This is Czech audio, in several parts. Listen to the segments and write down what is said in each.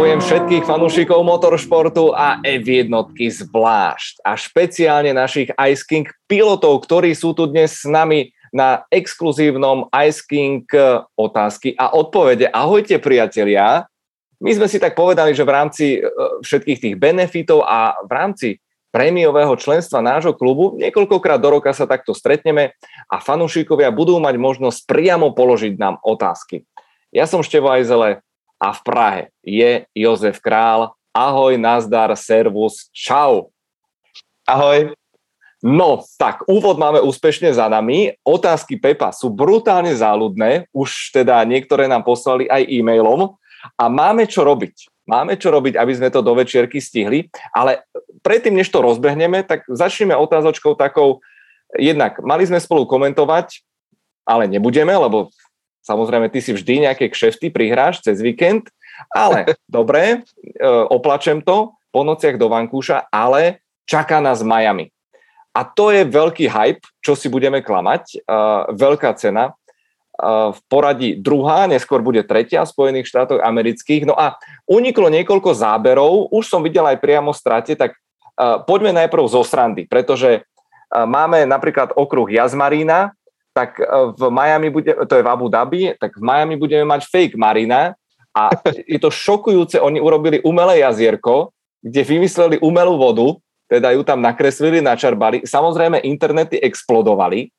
Pozdravujem všetkých fanúšikov motoršportu a F1 zvlášť. A špeciálne našich Ice King pilotov, ktorí sú tu dnes s nami na exkluzívnom Ice King otázky a odpovede. Ahojte priatelia. My sme si tak povedali, že v rámci e, všetkých tých benefitov a v rámci prémiového členstva nášho klubu niekoľkokrát do roka sa takto stretneme a fanúšikovia budú mať možnosť priamo položiť nám otázky. Ja som Števo Ajzele, a v Prahe je Jozef Král. Ahoj, nazdar, servus, čau. Ahoj. No, tak úvod máme úspešne za nami. Otázky Pepa sú brutálne záľudné, už teda niektoré nám poslali aj e-mailom a máme čo robiť. Máme čo robiť, aby sme to do večierky stihli, ale predtým, než to rozbehneme, tak začneme otázočkou takou, jednak mali sme spolu komentovať, ale nebudeme, lebo Samozrejme, ty si vždy nejaké kšefty prihráš cez víkend, ale dobre, e, oplačem to po nociach do Vankúša, ale čaká nás Miami. A to je veľký hype, čo si budeme klamať, uh, veľká cena. Uh, v poradí druhá, neskôr bude tretia v Spojených štátoch amerických. No a uniklo niekoľko záberov, už som videl aj priamo strate, tak uh, poďme najprv zo srandy, pretože uh, máme napríklad okruh Jazmarína, tak e, v Miami bude, to je v Abu Dhabi, tak v Miami budeme mať fake marina a je to šokujúce, oni urobili umelé jazierko, kde vymysleli umelú vodu, teda ju tam nakreslili, načarbali. Samozrejme, internety explodovali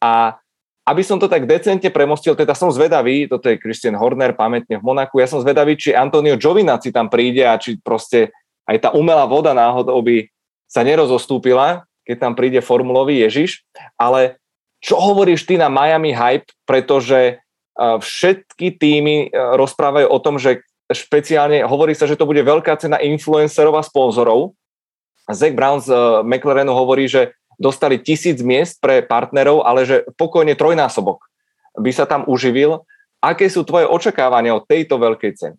a aby som to tak decentne premostil, teda som zvedavý, toto je Christian Horner, pamätne v Monaku, ja som zvedavý, či Antonio Giovinazzi tam príde a či proste aj tá umelá voda náhodou by sa nerozostúpila, keď tam príde formulový Ježiš, ale čo hovoríš ty na Miami Hype, pretože všetky týmy rozprávajú o tom, že špeciálne hovorí sa, že to bude veľká cena influencerov a sponzorov. Zach Brown z McLarenu hovorí, že dostali tisíc miest pre partnerov, ale že pokojne trojnásobok by sa tam uživil. Aké sú tvoje očakávania od tejto veľkej ceny?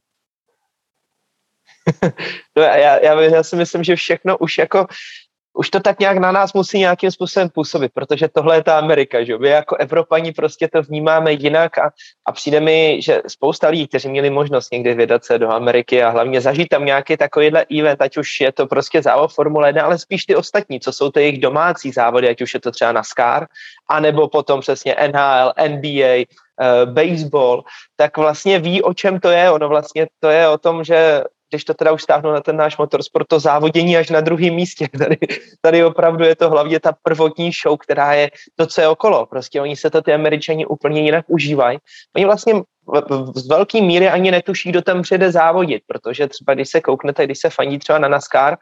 No, já, já, já si myslím, že všechno už jako už to tak nějak na nás musí nějakým způsobem působit, protože tohle je ta Amerika, že my jako Evropani prostě to vnímáme jinak a, a přijde mi, že spousta lidí, kteří měli možnost někdy vydat se do Ameriky a hlavně zažít tam nějaký takovýhle event, ať už je to prostě závod Formule 1, ale spíš ty ostatní, co jsou to jejich domácí závody, ať už je to třeba NASCAR, anebo potom přesně NHL, NBA, uh, baseball, tak vlastně ví, o čem to je. Ono vlastně to je o tom, že když to teda už stáhnu na ten náš motorsport, to závodění až na druhém místě. Tady, tady opravdu je to hlavně ta prvotní show, která je to, co je okolo. Prostě oni se to ty američani úplně jinak užívají. Oni vlastně z velké míry ani netuší, kdo tam přijede závodit, protože třeba když se kouknete, když se fandí třeba na NASCAR,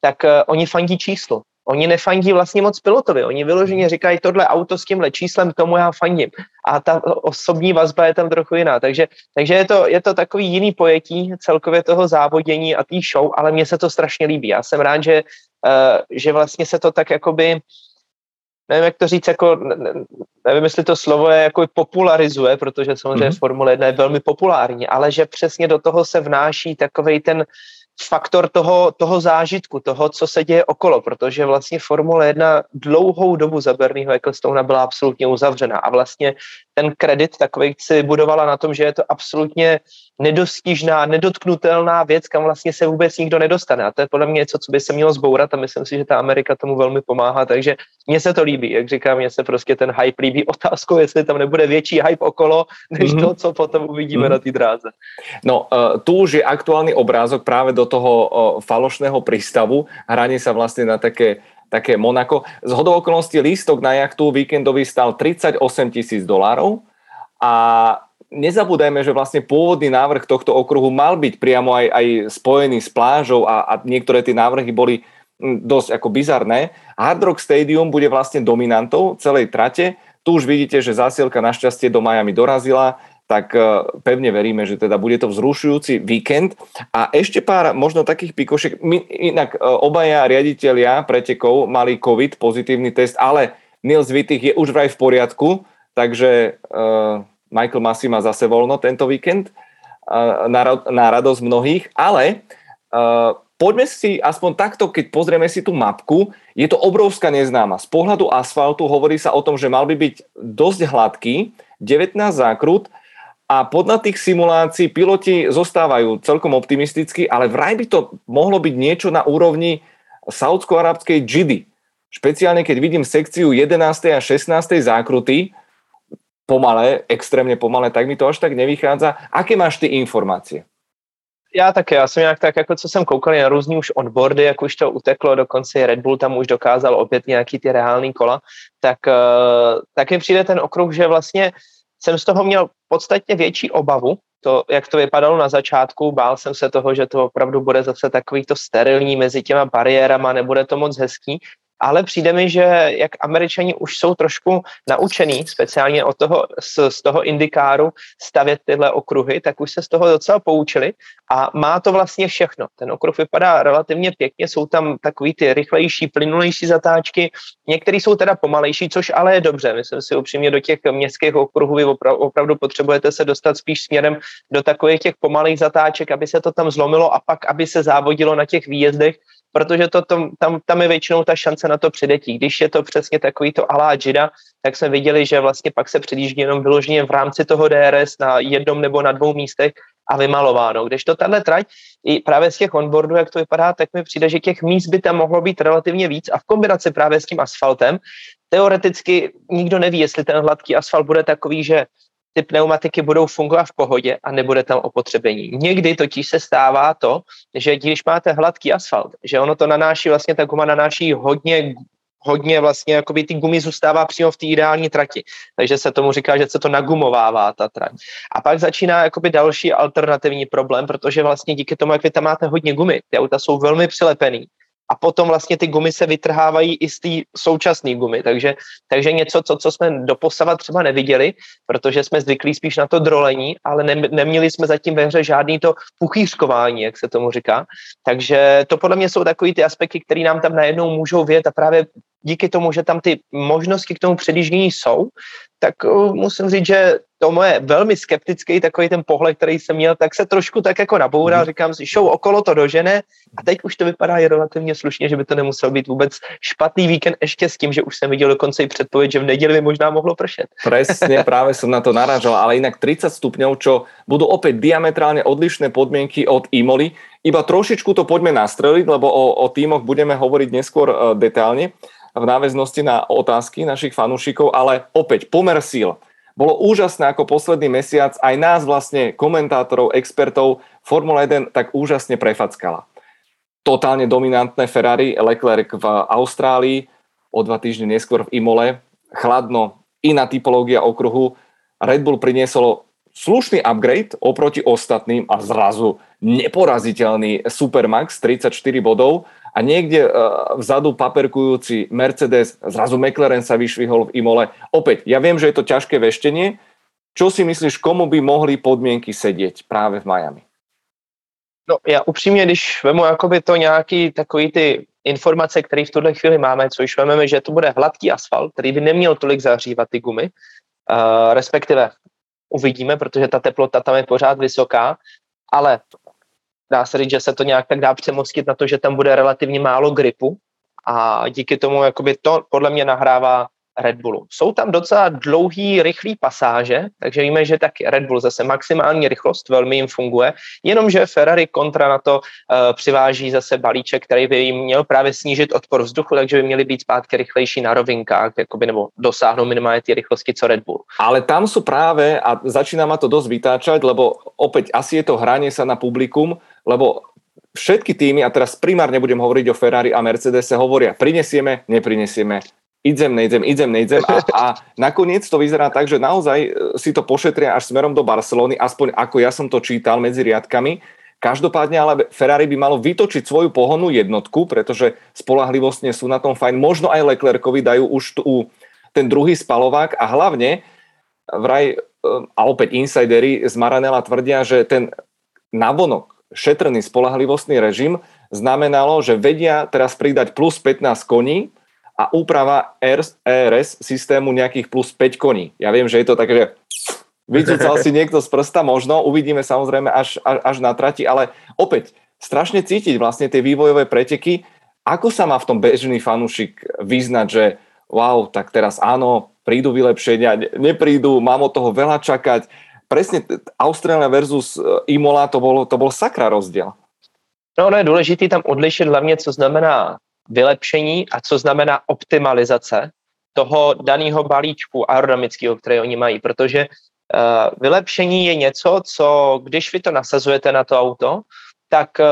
tak uh, oni fandí číslo. Oni nefandí vlastně moc pilotovi, oni vyloženě říkají tohle auto s tímhle číslem, tomu já fandím. A ta osobní vazba je tam trochu jiná. Takže, takže je, to, je to takový jiný pojetí celkově toho závodění a té show, ale mně se to strašně líbí. Já jsem rád, že, uh, že vlastně se to tak jakoby nevím, jak to říct, jako, nevím, jestli to slovo je jako popularizuje, protože samozřejmě mm-hmm. Formule 1 je velmi populární, ale že přesně do toho se vnáší takovej ten faktor toho, toho zážitku, toho, co se děje okolo, protože vlastně Formule 1 dlouhou dobu za Bernieho Ecclestona byla absolutně uzavřena a vlastně ten kredit takový si budovala na tom, že je to absolutně nedostižná, nedotknutelná věc, kam vlastně se vůbec nikdo nedostane. A to je podle mě něco, co by se mělo zbourat a myslím si, že ta Amerika tomu velmi pomáhá, takže mně se to líbí, jak říkám, mně se prostě ten hype líbí. Otázkou, jestli tam nebude větší hype okolo, než mm-hmm. to, co potom uvidíme mm-hmm. na té dráze. No, uh, tu už je aktuální obrázok právě do toho uh, falošného prístavu. Hraní sa vlastne na také také Monako. Z hodou okolností lístok na jachtu víkendový stal 38 tisíc dolárov a nezabúdajme, že vlastne pôvodný návrh tohto okruhu mal byť priamo aj, aj spojený s plážou a, a niektoré tie návrhy boli hm, dosť ako bizarné. Hard Rock Stadium bude vlastne dominantou celej trate. Tu už vidíte, že zásielka našťastie do Miami dorazila tak e, pevne veríme, že teda bude to vzrušujúci víkend. A ešte pár možno takých pikošek. My, inak e, obaja riaditeľia pretekov mali COVID, pozitívny test, ale Nils Wittich je už vraj v poriadku, takže uh, Michael Masi má zase voľno tento víkend uh, na, na radosť mnohých, ale uh, poďme si aspoň takto, keď pozrieme si tú mapku, je to obrovská neznáma. Z pohľadu asfaltu hovorí sa o tom, že mal by byť dosť hladký, 19 zákrut, a podľa tých simulácií piloti zostávajú celkom optimistickí, ale vraj by to mohlo byť niečo na úrovni saudsko-arabskej GIDy. Špeciálne keď vidím sekciu 11. a 16. zákruty, pomalé, extrémně pomalé, tak mi to až tak nevychádza. Aké máš ty informácie? Já taky, já jsem nějak tak, jako co jsem koukal na různý už onboardy, jak už to uteklo, dokonce Red Bull tam už dokázal opět nějaký ty reální kola, tak, uh, tak mi přijde ten okruh, že vlastně jsem z toho měl podstatně větší obavu, to, jak to vypadalo na začátku, bál jsem se toho, že to opravdu bude zase takový to sterilní mezi těma bariérama, nebude to moc hezký, ale přijde mi, že jak američani už jsou trošku naučený, speciálně od toho, z, z toho indikáru stavět tyhle okruhy, tak už se z toho docela poučili a má to vlastně všechno. Ten okruh vypadá relativně pěkně, jsou tam takový ty rychlejší, plynulejší zatáčky, některý jsou teda pomalejší, což ale je dobře. Myslím si upřímně, do těch městských okruhů vy opravdu potřebujete se dostat spíš směrem do takových těch pomalých zatáček, aby se to tam zlomilo a pak, aby se závodilo na těch výjezdech, protože to tam, tam, tam je většinou ta šance na to předetí. Když je to přesně takový to alá Jida, tak jsme viděli, že vlastně pak se předjíždí jenom vyloženě v rámci toho DRS na jednom nebo na dvou místech a vymalováno. Když to tahle trať, i právě z těch onboardů, jak to vypadá, tak mi přijde, že těch míst by tam mohlo být relativně víc a v kombinaci právě s tím asfaltem, teoreticky nikdo neví, jestli ten hladký asfalt bude takový, že ty pneumatiky budou fungovat v pohodě a nebude tam opotřebení. Někdy totiž se stává to, že když máte hladký asfalt, že ono to nanáší, vlastně ta guma nanáší hodně hodně vlastně jakoby ty gumy zůstává přímo v té ideální trati. Takže se tomu říká, že se to nagumovává ta trať. A pak začíná jakoby další alternativní problém, protože vlastně díky tomu, jak vy tam máte hodně gumy, ty auta jsou velmi přilepený, a potom vlastně ty gumy se vytrhávají i z té současné gumy. Takže, takže něco, co, co jsme doposavat třeba neviděli, protože jsme zvyklí spíš na to drolení, ale ne, neměli jsme zatím ve hře žádný to puchýřkování, jak se tomu říká. Takže to podle mě jsou takový ty aspekty, které nám tam najednou můžou vědět a právě díky tomu, že tam ty možnosti k tomu předjíždění jsou, tak uh, musím říct, že to moje velmi skeptický takový ten pohled, který jsem měl, tak se trošku tak jako naboural, mm. říkám si, show okolo to dožene a teď už to vypadá i relativně slušně, že by to nemusel být vůbec špatný víkend ještě s tím, že už jsem viděl dokonce i předpověď, že v neděli by možná mohlo pršet. Presne, právě jsem na to naražal, ale jinak 30 stupňov, čo budou opět diametrálně odlišné podmienky od Imoli. Iba trošičku to poďme nastreliť, lebo o, o týmoch budeme hovoriť neskôr uh, detailne v náväznosti na otázky našich fanúšikov, ale opäť pomer síl bolo úžasné, ako posledný mesiac aj nás vlastne, komentátorov, expertov, Formula 1 tak úžasne prefackala. Totálne dominantné Ferrari, Leclerc v Austrálii, o dva týždne neskôr v Imole, chladno, iná typológia okruhu. Red Bull priniesol slušný upgrade oproti ostatným a zrazu neporaziteľný Supermax 34 bodov a niekde uh, vzadu paperkujúci Mercedes, zrazu McLaren sa vyšvihol v Imole. Opäť, ja viem, že je to ťažké veštenie. Čo si myslíš, komu by mohli podmienky sedieť práve v Miami? No já upřímně, když vemu jakoby to nějaký takový ty informace, které v tuhle chvíli máme, což vememe, že to bude hladký asfalt, který by neměl tolik zahřívat ty gumy, uh, respektive uvidíme, protože ta teplota tam je pořád vysoká, ale dá se říct, že se to nějak tak dá přemostit na to, že tam bude relativně málo gripu a díky tomu jakoby to podle mě nahrává Red Bullu. Jsou tam docela dlouhý, rychlý pasáže, takže víme, že taky Red Bull zase maximální rychlost velmi jim funguje, jenomže Ferrari kontra na to uh, přiváží zase balíček, který by jim měl právě snížit odpor vzduchu, takže by měli být zpátky rychlejší na rovinkách, jakoby, nebo dosáhnout minimálně ty rychlosti, co Red Bull. Ale tam jsou právě, a začíná ma to dost vytáčať, lebo opäť asi je to hranie sa na publikum, lebo všetky týmy, a teraz primárne budem hovoriť o Ferrari a Mercedes, hovoria, prinesieme, neprinesieme, idem, nejdem, idem, nejdem a, a nakoniec to vyzerá tak, že naozaj e, si to pošetria až smerom do Barcelony, aspoň ako ja som to čítal medzi riadkami. Každopádne ale Ferrari by malo vytočiť svoju pohonnú jednotku, pretože spolahlivostne sú na tom fajn. Možno aj Leclercovi dajú už tu ten druhý spalovák a hlavne vraj, e, a opäť insidery z Maranela tvrdia, že ten navonok šetrný spolahlivostný režim znamenalo, že vedia teraz pridať plus 15 koní, a úprava ERS systému nejakých plus 5 koní. Ja viem, že je to také, že vycúcal si niekto z prsta, možno, uvidíme samozrejme až, až, na trati, ale opäť strašne cítiť vlastne tie vývojové preteky, ako sa má v tom bežný fanúšik vyznať, že wow, tak teraz áno, prídu vylepšenia, neprídu, mám od toho veľa čakať, presne Australia versus e, Imola, to bol, to bol sakra rozdiel. No, ono je důležité tam odlišit hlavně, co znamená vylepšení a co znamená optimalizace toho daného balíčku aerodynamického, který oni mají, protože uh, vylepšení je něco, co když vy to nasazujete na to auto, tak uh,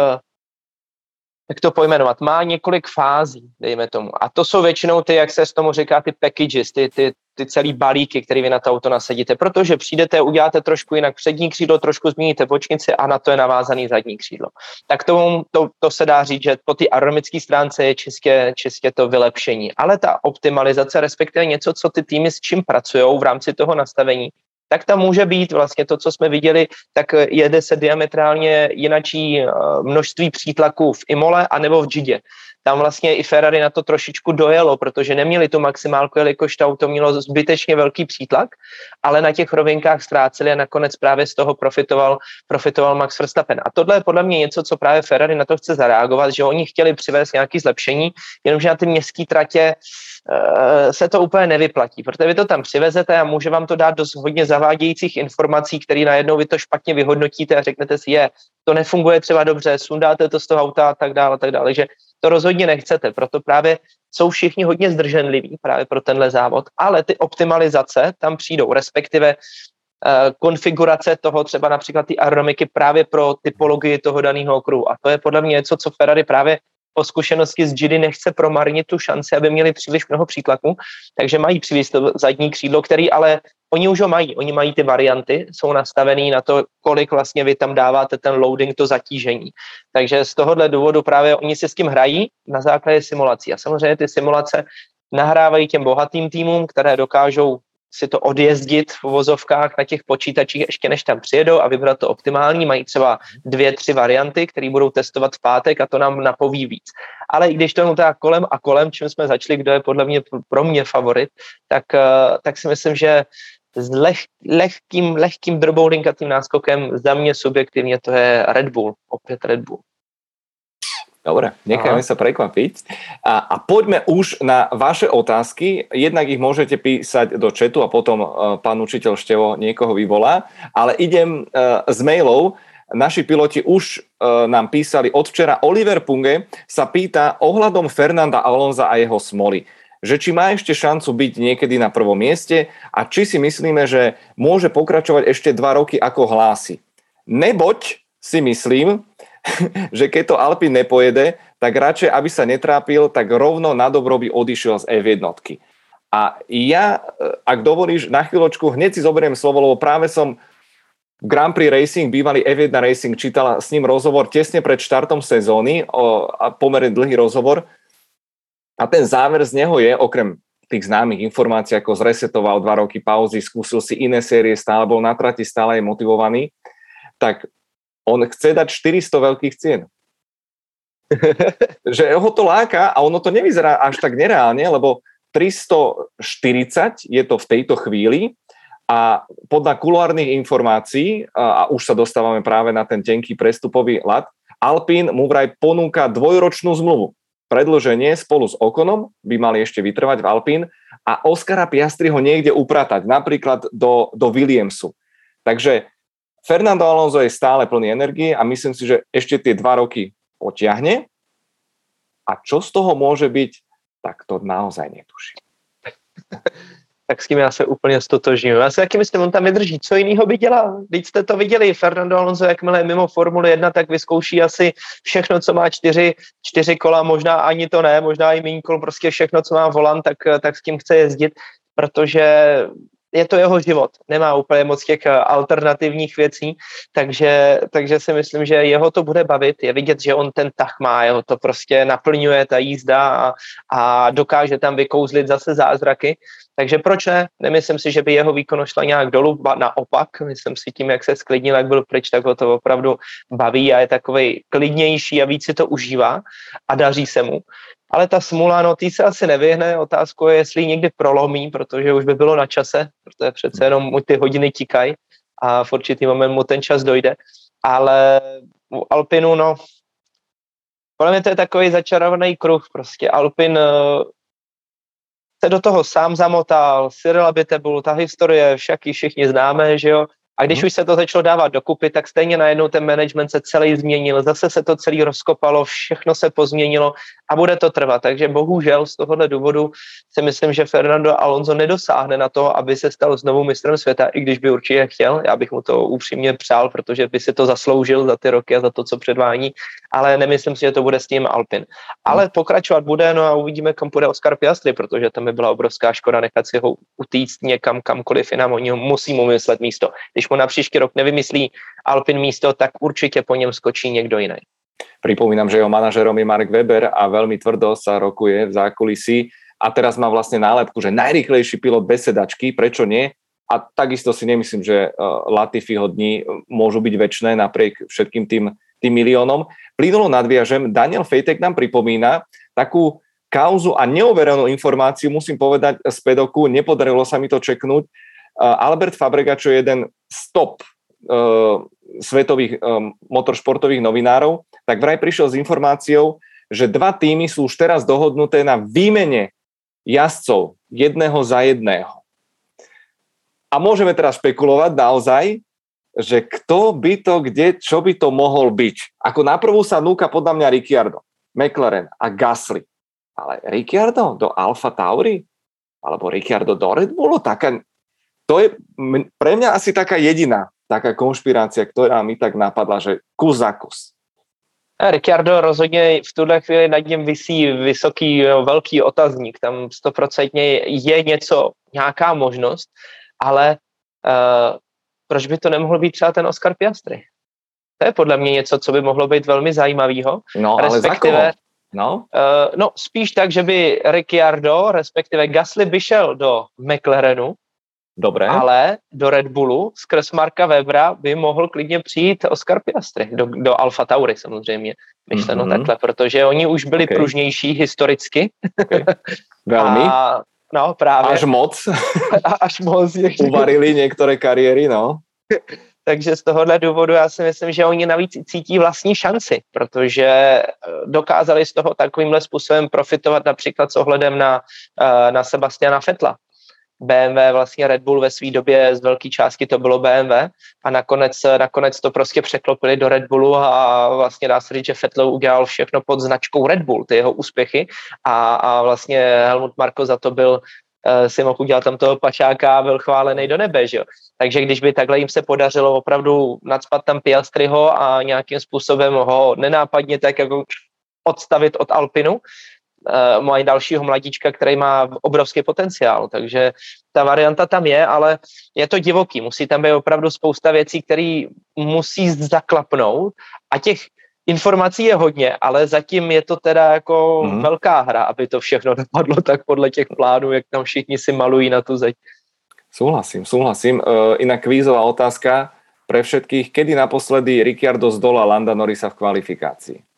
jak to pojmenovat, má několik fází, dejme tomu. A to jsou většinou ty, jak se z tomu říká, ty packages, ty, ty, ty celý balíky, které vy na to auto nasadíte, protože přijdete, uděláte trošku jinak přední křídlo, trošku změníte bočnici a na to je navázaný zadní křídlo. Tak to, to, to se dá říct, že po té aerodynamické stránce je čistě, čistě to vylepšení. Ale ta optimalizace, respektive něco, co ty týmy s čím pracují v rámci toho nastavení, tak tam může být vlastně to, co jsme viděli, tak jede se diametrálně jinačí eh, množství přítlaků v Imole anebo v Gidě tam vlastně i Ferrari na to trošičku dojelo, protože neměli tu maximálku, jelikož to auto mělo zbytečně velký přítlak, ale na těch rovinkách ztráceli a nakonec právě z toho profitoval, profitoval Max Verstappen. A tohle je podle mě něco, co právě Ferrari na to chce zareagovat, že oni chtěli přivést nějaké zlepšení, jenomže na ty městské tratě uh, se to úplně nevyplatí, protože vy to tam přivezete a může vám to dát dost hodně zavádějících informací, které najednou vy to špatně vyhodnotíte a řeknete si, je, to nefunguje třeba dobře, sundáte to z toho auta a tak dále, a tak dále. Že to rozhodně nechcete, proto právě jsou všichni hodně zdrženliví právě pro tenhle závod, ale ty optimalizace tam přijdou, respektive uh, konfigurace toho třeba například ty aerodynamiky právě pro typologii toho daného okruhu. A to je podle mě něco, co Ferrari právě po zkušenosti z Gidi nechce promarnit tu šanci, aby měli příliš mnoho přítlaků, takže mají přivést to zadní křídlo, který ale oni už ho mají, oni mají ty varianty, jsou nastavený na to, kolik vlastně vy tam dáváte ten loading, to zatížení. Takže z tohohle důvodu právě oni si s tím hrají na základě simulací. A samozřejmě ty simulace nahrávají těm bohatým týmům, které dokážou si to odjezdit v vozovkách na těch počítačích, ještě než tam přijedou a vybrat to optimální. Mají třeba dvě, tři varianty, které budou testovat v pátek a to nám napoví víc. Ale i když to tak kolem a kolem, čím jsme začali, kdo je podle mě pro mě favorit, tak, eh, tak si myslím, že s leh, lehkým, lehkým droboulinkatým náskokem za mě subjektivně to je Red Bull, opět Red Bull. Dobre, necháme sa prekvapiť. A, a poďme už na vaše otázky. Jednak ich môžete písať do chatu a potom uh, pán učiteľ Števo niekoho vyvolá. Ale idem uh, z mailov. Naši piloti už uh, nám písali od včera. Oliver Punge sa pýta ohľadom Fernanda Alonza a jeho smoly že či má ešte šancu byť niekedy na prvom mieste a či si myslíme, že môže pokračovať ešte dva roky ako hlási. Neboť si myslím, že keď to Alpin nepojede, tak radšej, aby sa netrápil, tak rovno na dobro by odišiel z F1. A ja, ak dovolíš, na chvíľočku hneď si zoberiem slovo, lebo práve som Grand Prix Racing, bývalý F1 Racing, čítala s ním rozhovor tesne pred štartom sezóny, o, a pomerne dlhý rozhovor. A ten záver z neho je, okrem tých známych informácií, ako zresetoval dva roky pauzy, skúsil si iné série, stále bol na trati, stále je motivovaný, tak on chce dať 400 veľkých cien. že ho to láka a ono to nevyzerá až tak nereálne, lebo 340 je to v tejto chvíli a podľa kulárnych informácií, a, už sa dostávame práve na ten tenký prestupový lat, Alpín mu vraj ponúka dvojročnú zmluvu. Predloženie spolu s Okonom by mali ešte vytrvať v Alpín a Oskara Piastri ho niekde upratať, napríklad do, do Williamsu. Takže Fernando Alonso je stále plný energie a myslím si, že ešte tie dva roky potiahne. A čo z toho môže byť, tak to naozaj netuším. tak s tím já se úplně stotožňuji. Já si taky myslím, on tam vydrží. Co jiného by dělal? Teď jste to viděli, Fernando Alonso, jakmile je mimo Formule 1, tak vyzkouší asi všechno, co má čtyři, čtyři kola, možná ani to ne, možná i méně kol, prostě všechno, co má volant, tak, tak s tím chce jezdit, protože je to jeho život, nemá úplně moc těch eh, alternativních věcí, takže, takže si myslím, že jeho to bude bavit, je vidět, že on ten tah má, jeho to prostě naplňuje ta jízda a, a dokáže tam vykouzlit zase zázraky, takže proč ne? Nemyslím si, že by jeho výkon šla nějak dolů, ba naopak, myslím si tím, jak se sklidnil, jak byl pryč, tak ho to opravdu baví a je takový klidnější a víc si to užívá a daří se mu ale ta smula, no tý se asi nevyhne, otázkou je, jestli někdy prolomí, protože už by bylo na čase, protože přece jenom mu ty hodiny tikají a v určitý moment mu ten čas dojde, ale u Alpinu, no, podle mě to je takový začarovaný kruh prostě. Alpin uh, se do toho sám zamotal, Cyril Abitebul, ta historie však ji všichni známe, že jo, A když hmm. už se to začalo dávat dokupy, tak stejně najednou ten management se celý změnil, zase se to celý rozkopalo, všechno se pozměnilo a bude to trvat. Takže bohužel z tohohle důvodu si myslím, že Fernando Alonso nedosáhne na to, aby se stal znovu mistrem světa, i když by určitě chtěl. Já bych mu to upřímně přál, protože by si to zasloužil za ty roky a za to, co předvání, ale nemyslím si, že to bude s tím Alpin. Ale pokračovat bude, no a uvidíme, kam půjde Oscar Piastri, protože tam by byla obrovská škoda nechat si ho utíct někam, kamkoliv jinam. Oni musí mu myslet místo. Když mu na příští rok nevymyslí Alpin místo, tak určitě po něm skočí někdo jiný. Pripomínam, že jeho manažerom je Mark Weber a veľmi tvrdo sa rokuje v zákulisí a teraz má vlastne nálepku, že najrychlejší pilot bez sedačky, prečo nie? A takisto si nemyslím, že uh, Latifiho dní môžu byť väčšie napriek všetkým tým, tým miliónom. Plynulo nadviažem, Daniel Fejtek nám pripomína takú kauzu a neoverenú informáciu, musím povedať z pedoku, nepodarilo sa mi to čeknúť. Uh, Albert Fabrega, čo je jeden stop uh, svetových um, motoršportových novinárov, tak vraj prišiel s informáciou, že dva týmy sú už teraz dohodnuté na výmene jazdcov jedného za jedného. A môžeme teraz špekulovať naozaj, že kto by to, kde, čo by to mohol byť. Ako na prvú sa núka podľa mňa Ricciardo, McLaren a Gasly. Ale Ricciardo do Alfa Tauri? Alebo Ricciardo do Red Bullu? Taká, to je pre mňa asi taká jediná taká konšpirácia, ktorá mi tak napadla, že kus za kus. Ricardo rozhodně v tuhle chvíli nad něm vysí vysoký, velký otazník. Tam stoprocentně je něco, nějaká možnost, ale uh, proč by to nemohl být třeba ten Oscar Piastri? To je podle mě něco, co by mohlo být velmi zajímavého. No, ale respektive, za koho? No? Uh, no, spíš tak, že by Ricciardo, respektive Gasly by šel do McLarenu, Dobré. Ale do Red Bullu skrz Marka Webra by mohl klidně přijít Oscar Piastri, do, do Alfa Tauri samozřejmě, myšleno mm-hmm. takhle, protože oni už byli okay. pružnější historicky. Okay. Velmi. A, no, právě. Až moc. A, až moc. Uvarili některé kariéry, no. Takže z tohohle důvodu já si myslím, že oni navíc cítí vlastní šanci, protože eh, dokázali z toho takovýmhle způsobem profitovat například s ohledem na, eh, na Sebastiana Fetla, BMW, vlastně Red Bull ve své době z velké částky to bylo BMW a nakonec, nakonec to prostě překlopili do Red Bullu a vlastně dá se říct, že Vettel udělal všechno pod značkou Red Bull, ty jeho úspěchy a, a vlastně Helmut Marko za to byl eh, si mohl udělat tam toho pačáka a byl chválený do nebe, že jo. Takže když by takhle jim se podařilo opravdu nadspat tam Piastriho a nějakým způsobem ho nenápadně tak jako odstavit od Alpinu, uh, mají dalšího mladíčka, který má obrovský potenciál, takže ta varianta tam je, ale je to divoký, musí tam být opravdu spousta věcí, které musí zaklapnout a těch informací je hodně, ale zatím je to teda jako mm. velká hra, aby to všechno dopadlo tak podle těch plánů, jak tam všichni si malují na tu zeď. Súhlasím, súhlasím. Uh, inak kvízová otázka pre všetkých. Kedy naposledy Ricciardo zdola Landa Norrisa v kvalifikácii?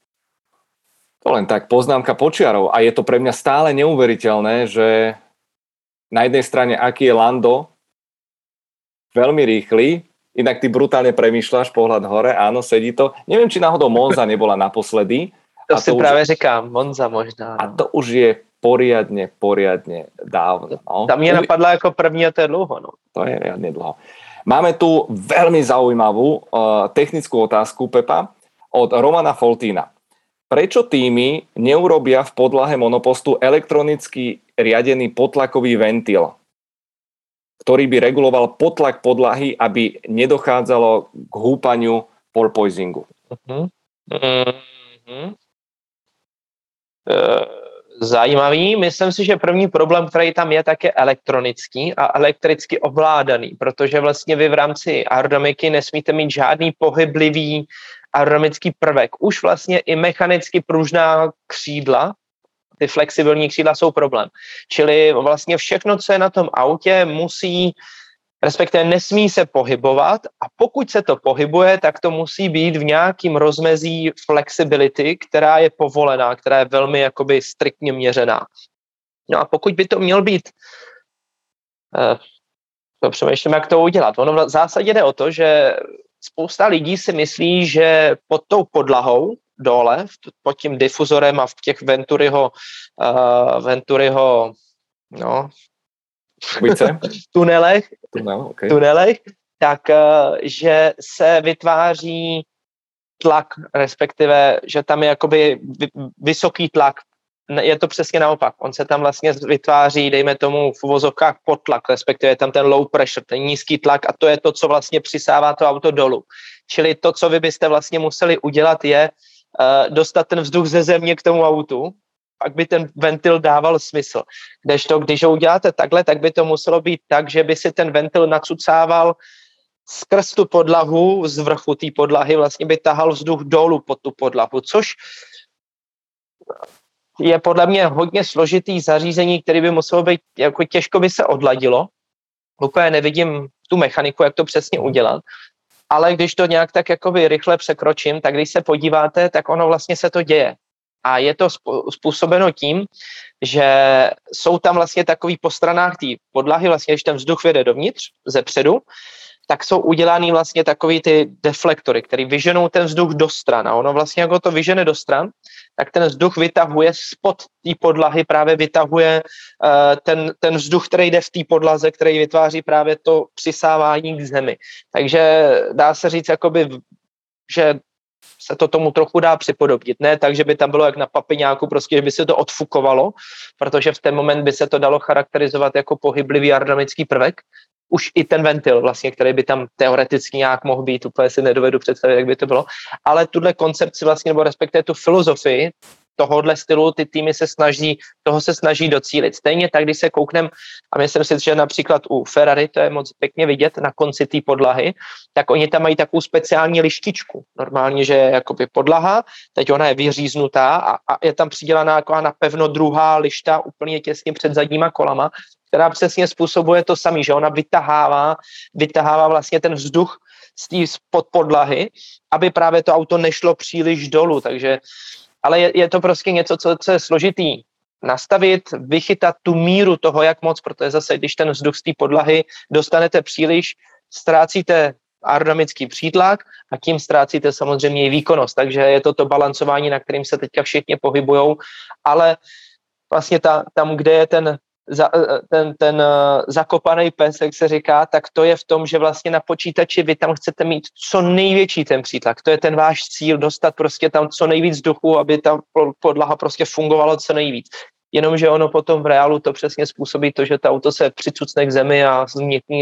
To len tak poznámka počiarov a je to pre mňa stále neuveriteľné, že na jednej strane, aký je Lando, veľmi rýchly, inak ty brutálne premýšľaš, pohľad hore, áno, sedí to. Neviem, či náhodou Monza nebola naposledy. To a si to práve už, říkám, Monza možná. A to už je poriadne, poriadne dávno. No. Tam mě napadla ako první a to je dlho. No. To je riadne dlho. Máme tu veľmi zaujímavú uh, technickú otázku, Pepa, od Romana Foltína. Prečo týmy neurobia v podlahe monopostu elektronicky riadený potlakový ventil, ktorý by reguloval potlak podlahy, aby nedochádzalo k húpaniu porpoisingu? Uh-huh. Uh-huh. Zajímavý. Myslím si, že první problém, který tam je, tak je elektronický a elektricky ovládaný, protože vlastně vy v rámci aerodynamiky nesmíte mít žádný pohyblivý aerodynamický prvek. Už vlastně i mechanicky pružná křídla, ty flexibilní křídla jsou problém. Čili vlastně všechno, co je na tom autě, musí respektive nesmí se pohybovat a pokud se to pohybuje, tak to musí být v nějakým rozmezí flexibility, která je povolená, která je velmi jakoby striktně měřená. No a pokud by to měl být eh, to přemýšlím, jak to udělat. Ono v zásadě jde o to, že spousta lidí si myslí, že pod tou podlahou dole, pod tím difuzorem a v těch Venturiho, uh, Venturiho no, tunelech, Tunel, okay. tunelech, tak eh, že se vytváří tlak, respektive, že tam je jakoby vysoký tlak. Je to přesně naopak. On se tam vlastně vytváří, dejme tomu v uvozovkách potlak, respektive je tam ten low pressure, ten nízký tlak a to je to, co vlastně přisává to auto dolů. Čili to, co vy byste vlastně museli udělat, je uh, dostat ten vzduch ze země k tomu autu, pak by ten ventil dával smysl. Kdežto, když ho uděláte takhle, tak by to muselo být tak, že by si ten ventil nacucával skrz tu podlahu, z vrchu té podlahy vlastně by tahal vzduch dolů pod tu podlahu, což je podle mě hodně složitý zařízení, který by muselo být, jako těžko by se odladilo. Úplně nevidím tu mechaniku, jak to přesně udělat. Ale když to nějak tak jakoby rychle překročím, tak když se podíváte, tak ono vlastně se to děje. A je to způsobeno tím, že jsou tam vlastně takový po stranách té podlahy, vlastně když ten vzduch vede dovnitř, ze předu, tak jsou udělaný vlastně takový ty deflektory, který vyženou ten vzduch do stran. A ono vlastně, jako to vyžene do stran, tak ten vzduch vytahuje spod té podlahy, právě vytahuje uh, ten, ten vzduch, který jde v té podlaze, který vytváří právě to přisávání k zemi. Takže dá se říct, jakoby, že se to tomu trochu dá připodobnit. Ne tak, že by tam bylo jak na papiňáku, prostě, že by se to odfukovalo, protože v ten moment by se to dalo charakterizovat jako pohyblivý aerodynamický prvek, už i ten ventil, vlastně, který by tam teoreticky nějak mohl být, úplně si nedovedu představit, jak by to bylo, ale tuhle koncepci vlastně, nebo respektive tu filozofii tohohle stylu ty týmy se snaží, toho se snaží docílit. Stejně tak, když se kouknem, a myslím si, že například u Ferrari, to je moc pěkně vidět na konci té podlahy, tak oni tam mají takovou speciální lištičku. Normálně, že je jakoby podlaha, teď ona je vyříznutá a, a je tam přidělaná jako na pevno druhá lišta úplně těsně před zadníma kolama, která přesně způsobuje to samé, že ona vytahává, vytahává vlastně ten vzduch z té pod podlahy, aby právě to auto nešlo příliš dolů, takže ale je, je to prostě něco, co, co je složitý nastavit, vychytat tu míru toho, jak moc, protože zase, když ten vzduch z té podlahy dostanete příliš, ztrácíte aerodynamický přítlak a tím ztrácíte samozřejmě i výkonnost. Takže je to to balancování, na kterým se teďka všichni pohybují, ale vlastně ta, tam, kde je ten za, eh, eh, ten, ten uh, zakopaný pes, jak se říká, tak to je v tom, že vlastně na počítači vy tam chcete mít co největší ten přítlak. To je ten váš cíl, dostat prostě tam co nejvíc vzduchu, aby ta podlaha prostě fungovala co nejvíc. Jenomže ono potom v reálu to přesně způsobí to, že to auto se přicucne k zemi a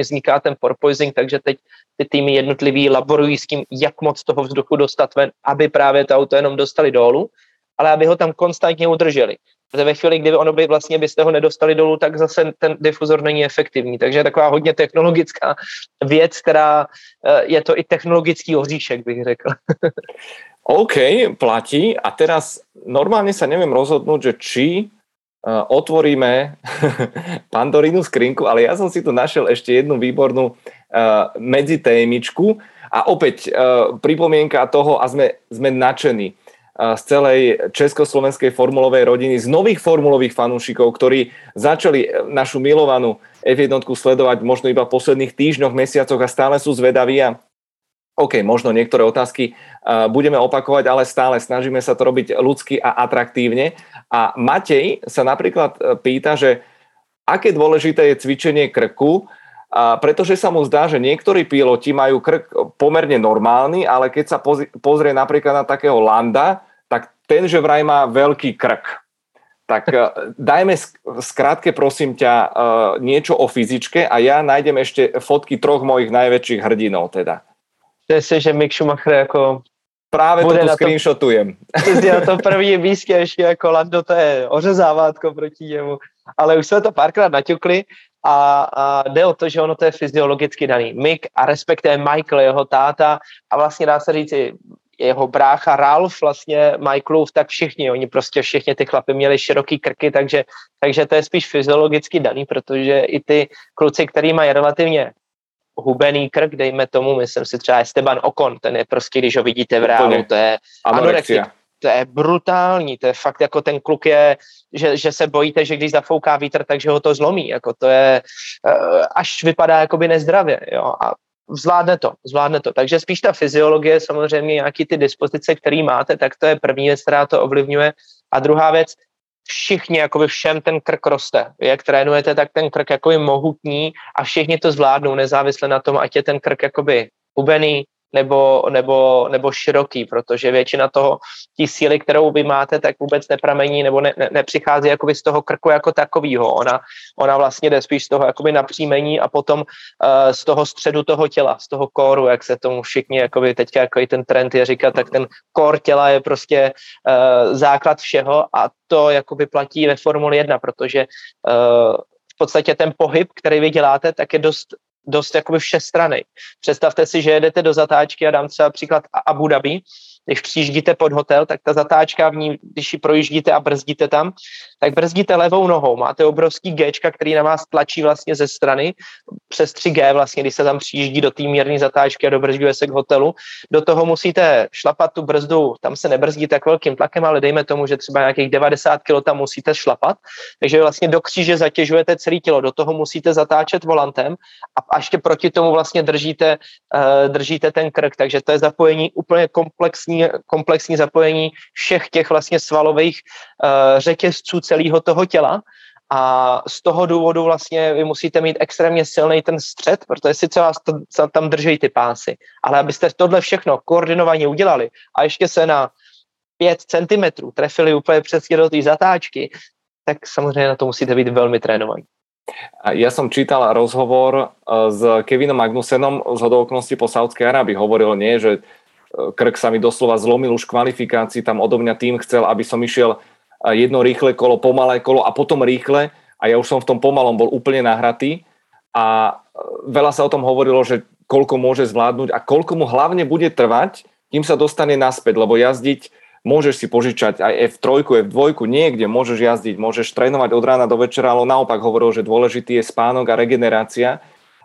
vzniká ten porpoising, takže teď ty týmy jednotlivý laborují s tím, jak moc toho vzduchu dostat ven, aby právě to auto jenom dostali dolů, ale aby ho tam konstantně udrželi. Protože ve chvíli, kdy ono by vlastně byste ho nedostali dolů, tak zase ten difuzor není efektivní. Takže je taková hodně technologická věc, která eh, je to i technologický oříšek, bych řekl. OK, platí. A teraz normálne sa neviem rozhodnúť, že či uh, otvoríme Pandorínu skrinku, ale ja som si tu našiel ešte jednu výbornú uh, medzitémičku a opäť uh, pripomienka toho a sme, sme nadšení z celej československej formulovej rodiny, z nových formulových fanúšikov, ktorí začali našu milovanú F1 sledovať možno iba v posledných týždňoch, mesiacoch a stále sú zvedaví a OK, možno niektoré otázky budeme opakovať, ale stále snažíme sa to robiť ľudsky a atraktívne. A Matej sa napríklad e, pýta, že aké dôležité je cvičenie krku, a pretože sa mu zdá, že niektorí piloti majú krk pomerne normálny, ale keď sa pozrie napríklad na takého Landa, tak ten, že vraj má veľký krk. Tak e, dajme skrátke prosím ťa e, niečo o fyzičke a ja nájdem ešte fotky troch mojich najväčších hrdinov teda. To je že Mick Schumacher jako Právě to tu screenshotujem. Na to první místě ještě jako Lando, to je ořezávátko proti němu. Ale už jsme to párkrát naťukli a, a jde o to, že ono to je fyziologicky daný. Mick a respektive Michael, jeho táta. A vlastně dá se říct jeho brácha Ralph, vlastně Michaelův, tak všichni, oni prostě všichni ty chlapy měli široký krky, takže, takže to je spíš fyziologicky daný, protože i ty kluci, který mají relativně hubený krk, dejme tomu, myslím si třeba Esteban Okon, ten je prostě, když ho vidíte v reálu, to je anorexia to je brutální, to je fakt jako ten kluk je, že, že se bojíte, že když zafouká vítr, takže ho to zlomí, jako to je, eh, až vypadá jakoby nezdravě, jo, a zvládne to, zvládne to. Takže spíš ta fyziologie, samozřejmě nějaký ty dispozice, které máte, tak to je první věc, která to ovlivňuje. A druhá věc, všichni, jakoby všem ten krk roste. Jak trénujete, tak ten krk jakoby mohutní a všichni to zvládnou, nezávisle na tom, ať je ten krk jakoby hubený, nebo, nebo, nebo široký, protože většina toho, tí síly, kterou vy máte, tak vůbec nepramení nebo ne, ne, nepřichází jakoby z toho krku jako takového. Ona, ona vlastně jde spíš z toho jakoby napřímení a potom uh, z toho středu toho těla, z toho kóru, jak se tomu všichni jakoby teďka jako i ten trend je říkat, tak ten kór těla je prostě uh, základ všeho a to jakoby platí ve Formuli 1, protože uh, v podstatě ten pohyb, který vy děláte, tak je dost dost jakoby všestranný. Představte si, že jedete do zatáčky a dám třeba příklad Abu Dhabi, když přijíždíte pod hotel, tak ta zatáčka v ní, když ji projíždíte a brzdíte tam, tak brzdíte levou nohou. Máte obrovský G, který na vás tlačí vlastně ze strany, přes 3G vlastně, když se tam přijíždí do té mírné zatáčky a dobrzďuje se k hotelu. Do toho musíte šlapat tu brzdu, tam se nebrzdí tak velkým tlakem, ale dejme tomu, že třeba nějakých 90 kg tam musíte šlapat, takže vlastně do kříže zatěžujete celé tělo, do toho musíte zatáčet volantem a ještě proti tomu vlastně držíte, uh, držíte ten krk, takže to je zapojení úplně komplexní komplexní, zapojení všech těch vlastně svalových uh, řetězců celého toho těla. A z toho důvodu vlastně vy musíte mít extrémně silný ten střed, protože sice vás to, tam drží ty pásy, ale abyste tohle všechno koordinovaně udělali a ještě se na 5 cm trefili úplně přesně do té zatáčky, tak samozřejmě na to musíte být velmi trénovaní. Ja som čítal rozhovor eh, s Kevinom Magnusenom z hodovoknosti po Saudskej Arábii. Hovoril nie, že krk sa mi doslova zlomil už kvalifikácii, tam odo mňa tým chcel, aby som išiel jedno rýchle kolo, pomalé kolo a potom rýchle. A ja už som v tom pomalom bol úplne nahratý. A veľa sa o tom hovorilo, že koľko môže zvládnuť a koľko mu hlavne bude trvať, kým sa dostane naspäť, lebo jazdiť môžeš si požičať aj F3, F2, niekde môžeš jazdiť, môžeš trénovať od rána do večera, ale naopak hovoril, že dôležitý je spánok a regenerácia.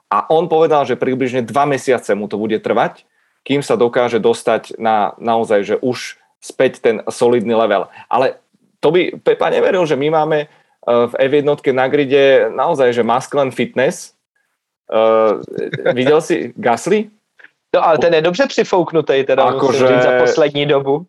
A on povedal, že približne dva mesiace mu to bude trvať, kým sa dokáže dostať na naozaj, že už späť ten solidný level. Ale to by Pepa neveril, že my máme e, v F1 na gride naozaj, že masculine fitness. Uh, viděl si Gasly? No ale ten je dobře přifouknutý teda ako že... za poslední dobu.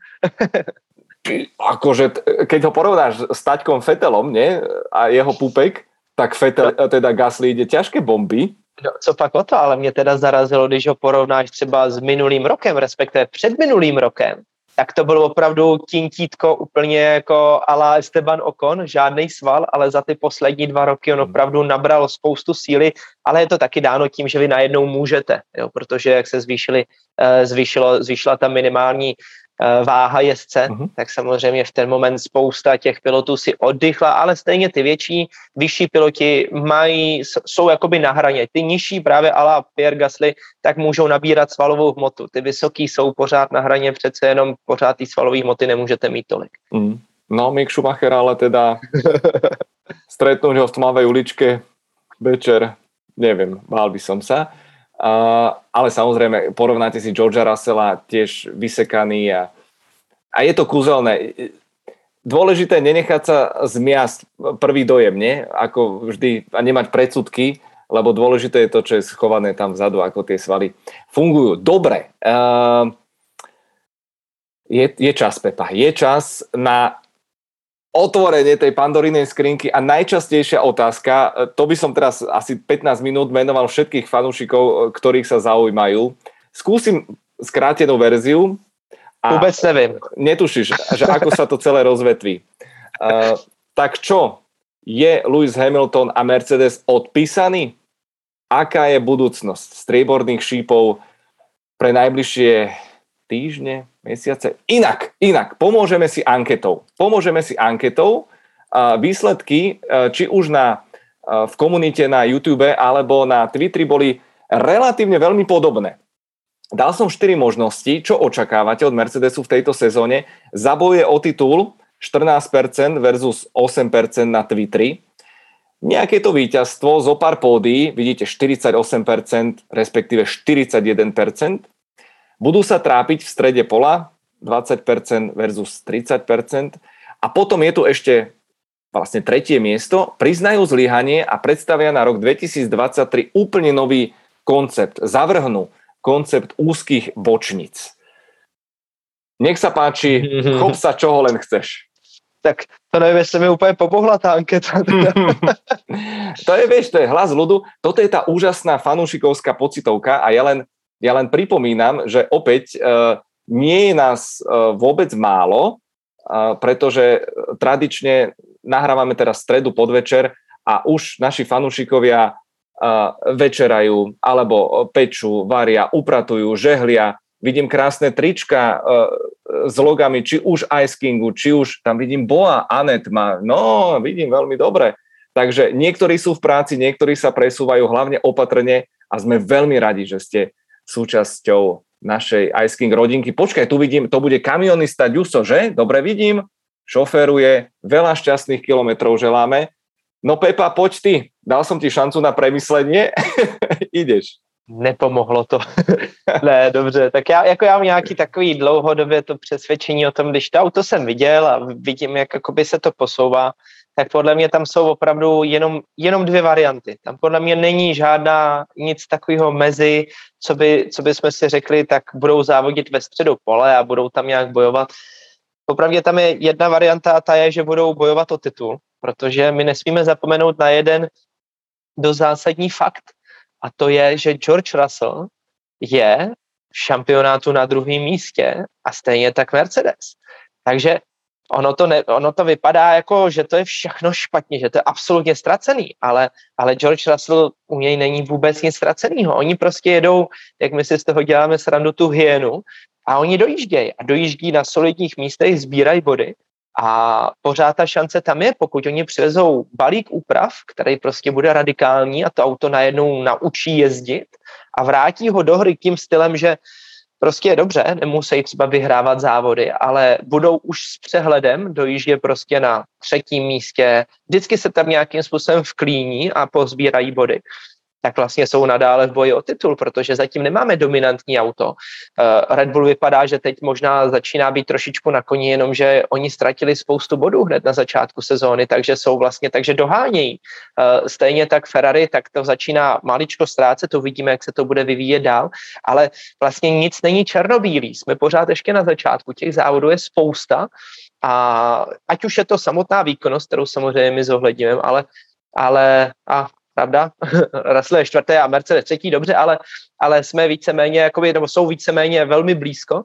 akože, keď ho porovnáš s Taťkom Fetelom, nie? A jeho pupek, tak Fetel, no. teda Gasly ide ťažké bomby. No, co pak o to, ale mě teda zarazilo, když ho porovnáš třeba s minulým rokem, respektive před minulým rokem, tak to bylo opravdu tintítko úplně jako ala Esteban Ocon, žádný sval, ale za ty poslední dva roky on hmm. opravdu nabral spoustu síly, ale je to taky dáno tím, že vy najednou můžete, jo, protože jak se zvýšili, eh, zvýšilo, zvýšila ta minimální váha jezdce, uh-huh. tak samozřejmě v ten moment spousta těch pilotů si oddychla, ale stejně ty větší, vyšší piloti mají, jsou jakoby na hraně. Ty nižší právě ala Pierre Gasly, tak můžou nabírat svalovou hmotu. Ty vysoký jsou pořád na hraně, přece jenom pořád ty svalové hmoty nemůžete mít tolik. Uh-huh. No, Mick Schumacher ale teda stretnúť ho v tmavej uličke večer, neviem, bál by som sa. Ale samozrejme, porovnáte si Georgia Russella, tiež vysekaný a, a je to kúzelné. Dôležité nenechať sa zmiasť prvý dojem, nie? Ako vždy, a nemať predsudky, lebo dôležité je to, čo je schované tam vzadu, ako tie svaly fungujú. Dobre. Uh, je, je čas, Pepa. Je čas na otvorenie tej pandorinej skrinky a najčastejšia otázka, e, to by som teraz asi 15 minút menoval všetkých fanúšikov, e, ktorých sa zaujímajú. Skúsim skrátenú verziu. A Vôbec neviem. Netušíš, že ako sa to celé rozvetví. Uh, tak čo? Je Lewis Hamilton a Mercedes odpísaný? Aká je budúcnosť strieborných šípov pre najbližšie týždne, mesiace. Inak, inak, pomôžeme si anketou. Pomôžeme si anketou. Výsledky, e, či už na, e, v komunite na YouTube alebo na Twitteri boli relatívne veľmi podobné. Dal som 4 možnosti, čo očakávate od Mercedesu v tejto sezóne. Zaboje o titul 14% versus 8% na Twitteri. Nejaké to víťazstvo, zo pár pódy, vidíte 48%, respektíve 41%. Budú sa trápiť v strede pola 20% versus 30%. A potom je tu ešte vlastne tretie miesto. Priznajú zlyhanie a predstavia na rok 2023 úplne nový koncept. Zavrhnú koncept úzkých bočnic. Nech sa páči, chop sa čoho len chceš. tak to nevím, jestli mi úplně pobohla tá anketa. to je, vieš, to je hlas ľudu. Toto je tá úžasná fanúšikovská pocitovka a ja len, ja len pripomínam, že opäť uh, nie je nás uh, vôbec málo, uh, pretože tradične nahrávame teraz stredu podvečer a už naši fanúšikovia večerajú alebo pečú, varia, upratujú, žehlia, vidím krásne trička s logami, či už Ice Kingu, či už tam vidím Boa, Anet má, no vidím veľmi dobre. Takže niektorí sú v práci, niektorí sa presúvajú hlavne opatrne a sme veľmi radi, že ste súčasťou našej Ice King rodinky. Počkaj, tu vidím, to bude kamionista Ďuso, že? Dobre vidím, šoféruje, veľa šťastných kilometrov želáme. No Pepa, poď ty, dal som ti šancu na premyslenie, ideš nepomohlo to. ne, dobře, tak já, jako já mám nějaký takový dlouhodobě to přesvědčení o tom, když to auto jsem viděl a vidím, jak se to posouvá, tak podle mě tam jsou opravdu jenom, jenom dvě varianty. Tam podle mě není žádná nic takového mezi, co by, co by jsme si řekli, tak budou závodit ve středu pole a budou tam nějak bojovat. Popravdě tam je jedna varianta a ta je, že budou bojovat o titul, protože my nesmíme zapomenout na jeden do zásadní fakt, a to je, že George Russell je v šampionátu na druhém místě a stejně tak Mercedes. Takže ono to, ne, ono to vypadá jako, že to je všechno špatně, že to je absolutně ztracený, ale, ale George Russell u něj není vůbec nic ztraceného. Oni prostě jedou, jak my si z toho děláme srandu, tu hyenu a oni dojíždějí a dojíždí na solidních místech, sbírají body a pořád ta šance tam je, pokud oni přivezou balík úprav, který prostě bude radikální a to auto najednou naučí jezdit a vrátí ho do hry tím stylem, že prostě dobře, nemusí třeba vyhrávat závody, ale budou už s přehledem, dojíždě prostě na třetím místě, vždycky se tam nějakým způsobem vklíní a pozbírají body tak vlastně jsou nadále v boji o titul, protože zatím nemáme dominantní auto. Uh, Red Bull vypadá, že teď možná začíná být trošičku na koni, jenomže oni ztratili spoustu bodů hned na začátku sezóny, takže jsou vlastně, takže dohánějí. Uh, stejně tak Ferrari, tak to začíná maličko ztrácet, to vidíme, jak se to bude vyvíjet dál, ale vlastně nic není černobílý. Jsme pořád ještě na začátku, těch závodů je spousta a ať už je to samotná výkonnost, kterou samozřejmě my zohledňujeme, ale ale a pravda? Russell je čtvrté a Mercedes třetí, dobře, ale, ale jsme víceméně, jakoby, nebo jsou víceméně velmi blízko, uh,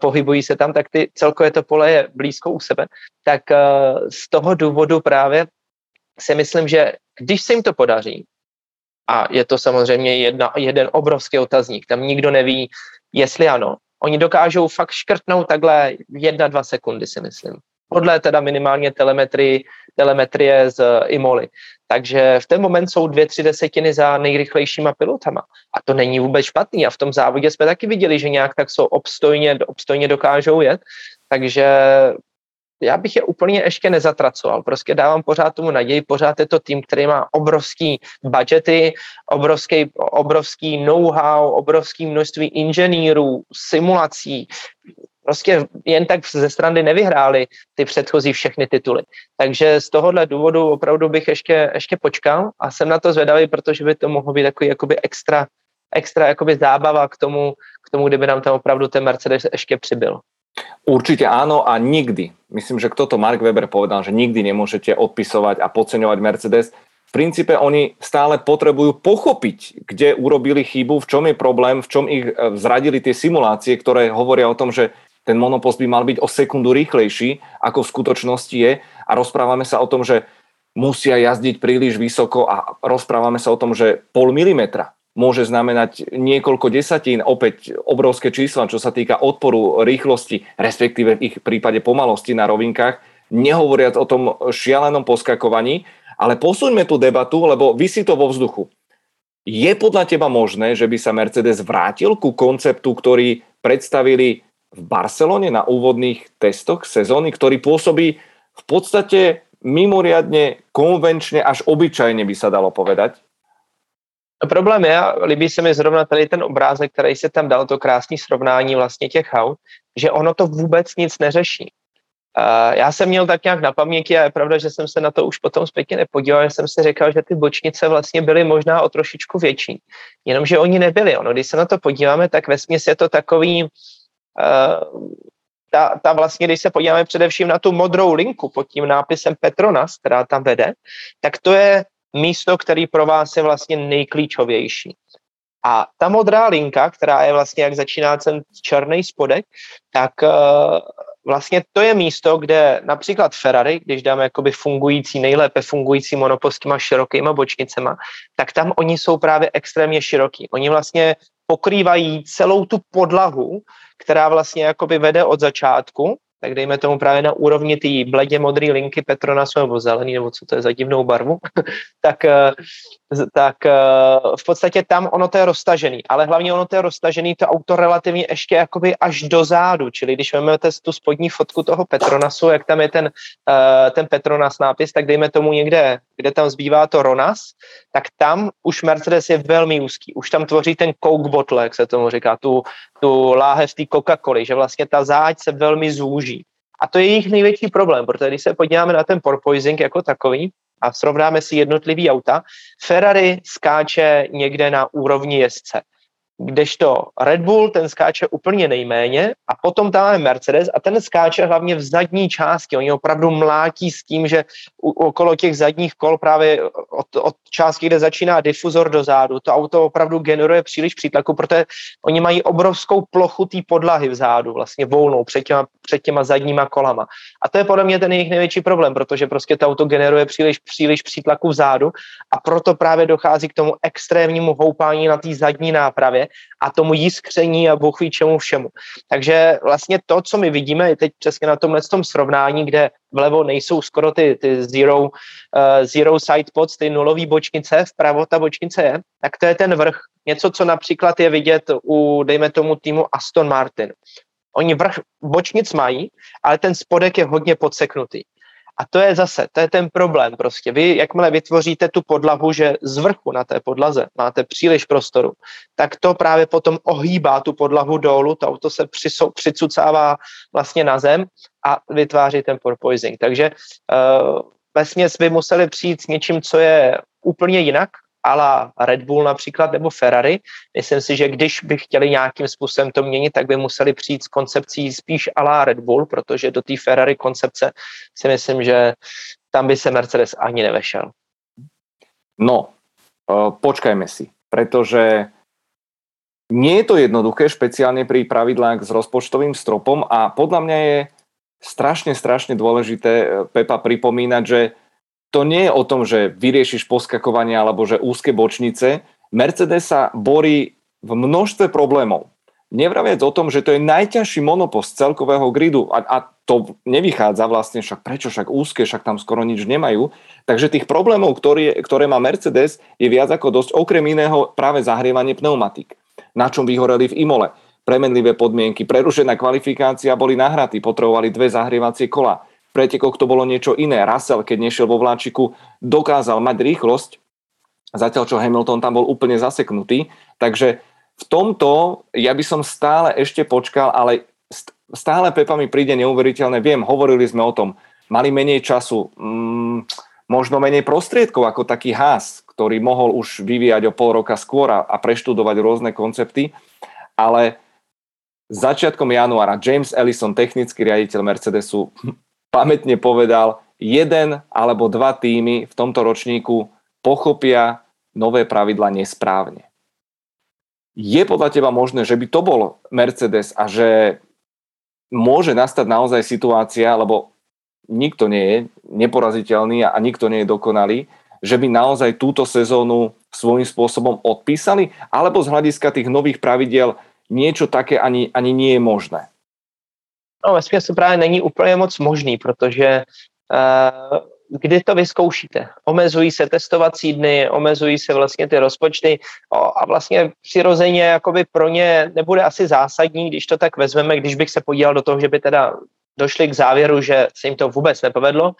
pohybují se tam, tak ty celkově to pole je blízko u sebe. Tak uh, z toho důvodu právě si myslím, že když se jim to podaří, a je to samozřejmě jedna, jeden obrovský otazník, tam nikdo neví, jestli ano, oni dokážou fakt škrtnout takhle jedna, dva sekundy, si myslím podle teda minimálně telemetrie, telemetrie z Imoli. Takže v ten moment jsou dvě, tři desetiny za nejrychlejšíma pilotama. A to není vůbec špatný. A v tom závodě jsme taky viděli, že nějak tak jsou obstojně, obstojně dokážou jet. Takže já bych je úplně ještě nezatracoval. Prostě dávám pořád tomu naději, pořád je to tým, který má obrovský budgety, obrovský, obrovský know-how, obrovský množství inženýrů, simulací, prostě jen tak ze strany nevyhráli ty předchozí všechny tituly. Takže z tohohle důvodu opravdu bych ještě, ještě počkal a jsem na to zvedavý, protože by to mohlo být takový jakoby extra, extra jakoby zábava k tomu, k tomu, kdyby nám tam opravdu ten Mercedes ještě přibyl. Určite áno a nikdy, myslím, že kto to Mark Weber povedal, že nikdy nemôžete odpisovať a podceňovať Mercedes. V princípe oni stále potrebujú pochopiť, kde urobili chybu, v čom je problém, v čom ich eh, zradili tie simulácie, ktoré hovoria o tom, že ten monopost by mal byť o sekundu rýchlejší, ako v skutočnosti je. A rozprávame sa o tom, že musia jazdiť príliš vysoko a rozprávame sa o tom, že pol milimetra môže znamenať niekoľko desatín, opäť obrovské čísla, čo sa týka odporu rýchlosti, respektíve v ich prípade pomalosti na rovinkách, nehovoriac o tom šialenom poskakovaní, ale posuňme tú debatu, lebo vysí to vo vzduchu. Je podľa teba možné, že by sa Mercedes vrátil ku konceptu, ktorý predstavili v Barcelone na úvodných testoch sezóny, ktorý pôsobí v podstate mimoriadne konvenčne až obyčajne by sa dalo povedať? Problém je, líbí se mi zrovna tady ten obrázek, který se tam dal, to krásné srovnání vlastně těch aut, že ono to vůbec nic neřeší. Uh, já jsem měl tak nějak na paměti a je pravda, že jsem se na to už potom zpětně nepodíval, že jsem si říkal, že ty bočnice vlastně byly možná o trošičku větší, jenomže oni nebyli. Ono, když se na to podíváme, tak ve je to takový ta, ta vlastně, když se podíváme především na tu modrou linku pod tím nápisem Petronas, která tam vede, tak to je místo, který pro vás je vlastně nejklíčovější. A ta modrá linka, která je vlastně, jak začíná ten černý spodek, tak uh, vlastně to je místo, kde například Ferrari, když dáme jakoby fungující, nejlépe fungující monopost s těma širokýma bočnicema, tak tam oni jsou právě extrémně široký. Oni vlastně pokrývají celou tu podlahu, která vlastně jakoby vede od začátku tak dejme tomu právě na úrovni té bledě modré linky Petronasu nebo zelený, nebo co to je za divnou barvu, tak, eh, tak eh, v podstatě tam ono to je roztažený, ale hlavně ono to je roztažený to auto relativně ještě jakoby až do zádu, čili když vezmete tu spodní fotku toho Petronasu, jak tam je ten, eh, ten Petronas nápis, tak dejme tomu někde, kde tam zbývá to Ronas, tak tam už Mercedes je velmi úzký, už tam tvoří ten Coke bottle, jak se tomu říká, tu, tu láhev té Coca-Coly, že vlastně ta záď se velmi zúží. A to je jejich největší problém, protože když se podíváme na ten porpoising jako takový a srovnáme si jednotlivý auta, Ferrari skáče někde na úrovni jezdce kdežto Red Bull ten skáče úplně nejméně a potom tam máme Mercedes a ten skáče hlavně v zadní části. Oni opravdu mlátí s tím, že u, okolo těch zadních kol právě od, od části, kde začíná difuzor dozadu, to auto opravdu generuje příliš přítlaku, protože oni mají obrovskou plochu té podlahy vzadu, vlastně volnou před těma, před těma zadníma kolama. A to je podle mě ten jejich největší problém, protože prostě to auto generuje příliš, příliš přítlaku vzadu a proto právě dochází k tomu extrémnímu houpání na té zadní nápravě, a tomu jiskření a bůh ví čemu všemu. Takže vlastně to, co my vidíme, je teď přesně na tomhle tom srovnání, kde vlevo nejsou skoro ty, ty zero, uh, zero side pods, ty nulové bočnice, vpravo ta bočnice je, tak to je ten vrch. Něco, co například je vidět u, dejme tomu, týmu Aston Martin. Oni vrch bočnic mají, ale ten spodek je hodně podseknutý. A to je zase, to je ten problém prostě. Vy, jakmile vytvoříte tu podlahu, že z vrchu na té podlaze máte příliš prostoru, tak to právě potom ohýbá tu podlahu dolů, to auto se přisou, přicucává vlastně na zem a vytváří ten porpoising. Takže uh, vesměs by museli přijít s něčím, co je úplně jinak, ala Red Bull například nebo Ferrari. Myslím si, že když by chtěli nějakým způsobem to měnit, tak by museli přijít s koncepcí spíš ala Red Bull, protože do té Ferrari koncepce si myslím, že tam by se Mercedes ani nevešel. No, uh, počkajme si, pretože nie je to jednoduché, špeciálne pri pravidlách s rozpočtovým stropom a podľa mňa je strašne, strašne dôležité, e, Pepa, pripomínať, že to nie je o tom, že vyriešiš poskakovanie alebo že úzke bočnice. Mercedes sa borí v množstve problémov. Nevraviac o tom, že to je najťažší monopost celkového gridu a, a to nevychádza vlastne, však prečo, však úzke, však tam skoro nič nemajú. Takže tých problémov, ktoré, ktoré má Mercedes, je viac ako dosť, okrem iného práve zahrievanie pneumatik, na čom vyhoreli v Imole. Premenlivé podmienky, prerušená kvalifikácia, boli nahratí, potrebovali dve zahrievacie kola pretekoch to bolo niečo iné. Russell, keď nešiel vo vláčiku, dokázal mať rýchlosť, zatiaľ čo Hamilton tam bol úplne zaseknutý. Takže v tomto ja by som stále ešte počkal, ale stále Pepa mi príde neuveriteľné. Viem, hovorili sme o tom, mali menej času, mm, možno menej prostriedkov ako taký Haas, ktorý mohol už vyvíjať o pol roka skôr a, a preštudovať rôzne koncepty, ale začiatkom januára James Ellison, technický riaditeľ Mercedesu, pamätne povedal, jeden alebo dva týmy v tomto ročníku pochopia nové pravidla nesprávne. Je podľa teba možné, že by to bol Mercedes a že môže nastať naozaj situácia, lebo nikto nie je neporaziteľný a nikto nie je dokonalý, že by naozaj túto sezónu svojím spôsobom odpísali, alebo z hľadiska tých nových pravidel niečo také ani, ani nie je možné? No, ve to právě není úplně moc možný, protože uh, kdy to vyzkoušíte? Omezují se testovací dny, omezují se vlastně ty rozpočty a vlastně přirozeně jakoby pro ně nebude asi zásadní, když to tak vezmeme, když bych se podíval do toho, že by teda došli k závěru, že se jim to vůbec nepovedlo,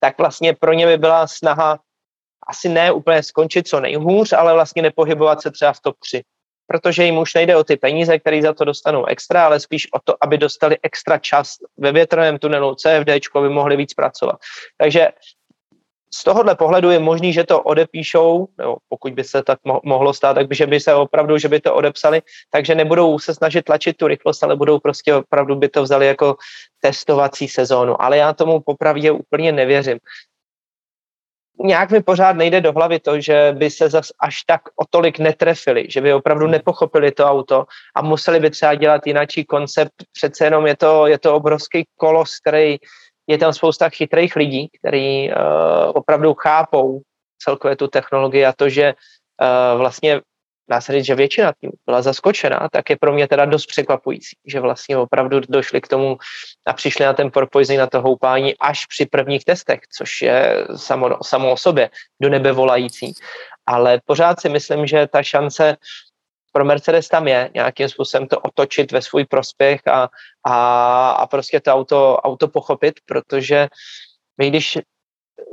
tak vlastně pro ně by byla snaha asi ne úplně skončit co nejhůř, ale vlastně nepohybovat se třeba v top 3 protože jim už nejde o ty peníze, které za to dostanou extra, ale spíš o to, aby dostali extra čas ve větrném tunelu CFD, aby mohli víc pracovat. Takže z tohohle pohledu je možný, že to odepíšou, nebo pokud by se tak mohlo stát, tak by, že by se opravdu, že by to odepsali, takže nebudou se snažit tlačit tu rychlost, ale budou prostě opravdu by to vzali jako testovací sezónu. Ale já tomu popravdě úplně nevěřím. Nějak mi pořád nejde do hlavy to, že by se zas až tak o tolik netrefili, že by opravdu nepochopili to auto a museli by třeba dělat jináčí koncept. Přece jenom je to, je to obrovský kolos, který je tam spousta chytrých lidí, kteří uh, opravdu chápou celkově tu technologii a to, že uh, vlastně dá se říct, že většina tím byla zaskočená, tak je pro mě teda dost překvapující, že vlastně opravdu došli k tomu a přišli na ten porpoising, na to houpání až při prvních testech, což je samo, samo o sobě do nebe volající. Ale pořád si myslím, že ta šance pro Mercedes tam je nějakým způsobem to otočit ve svůj prospěch a, a, a prostě to auto, auto pochopit, protože vy když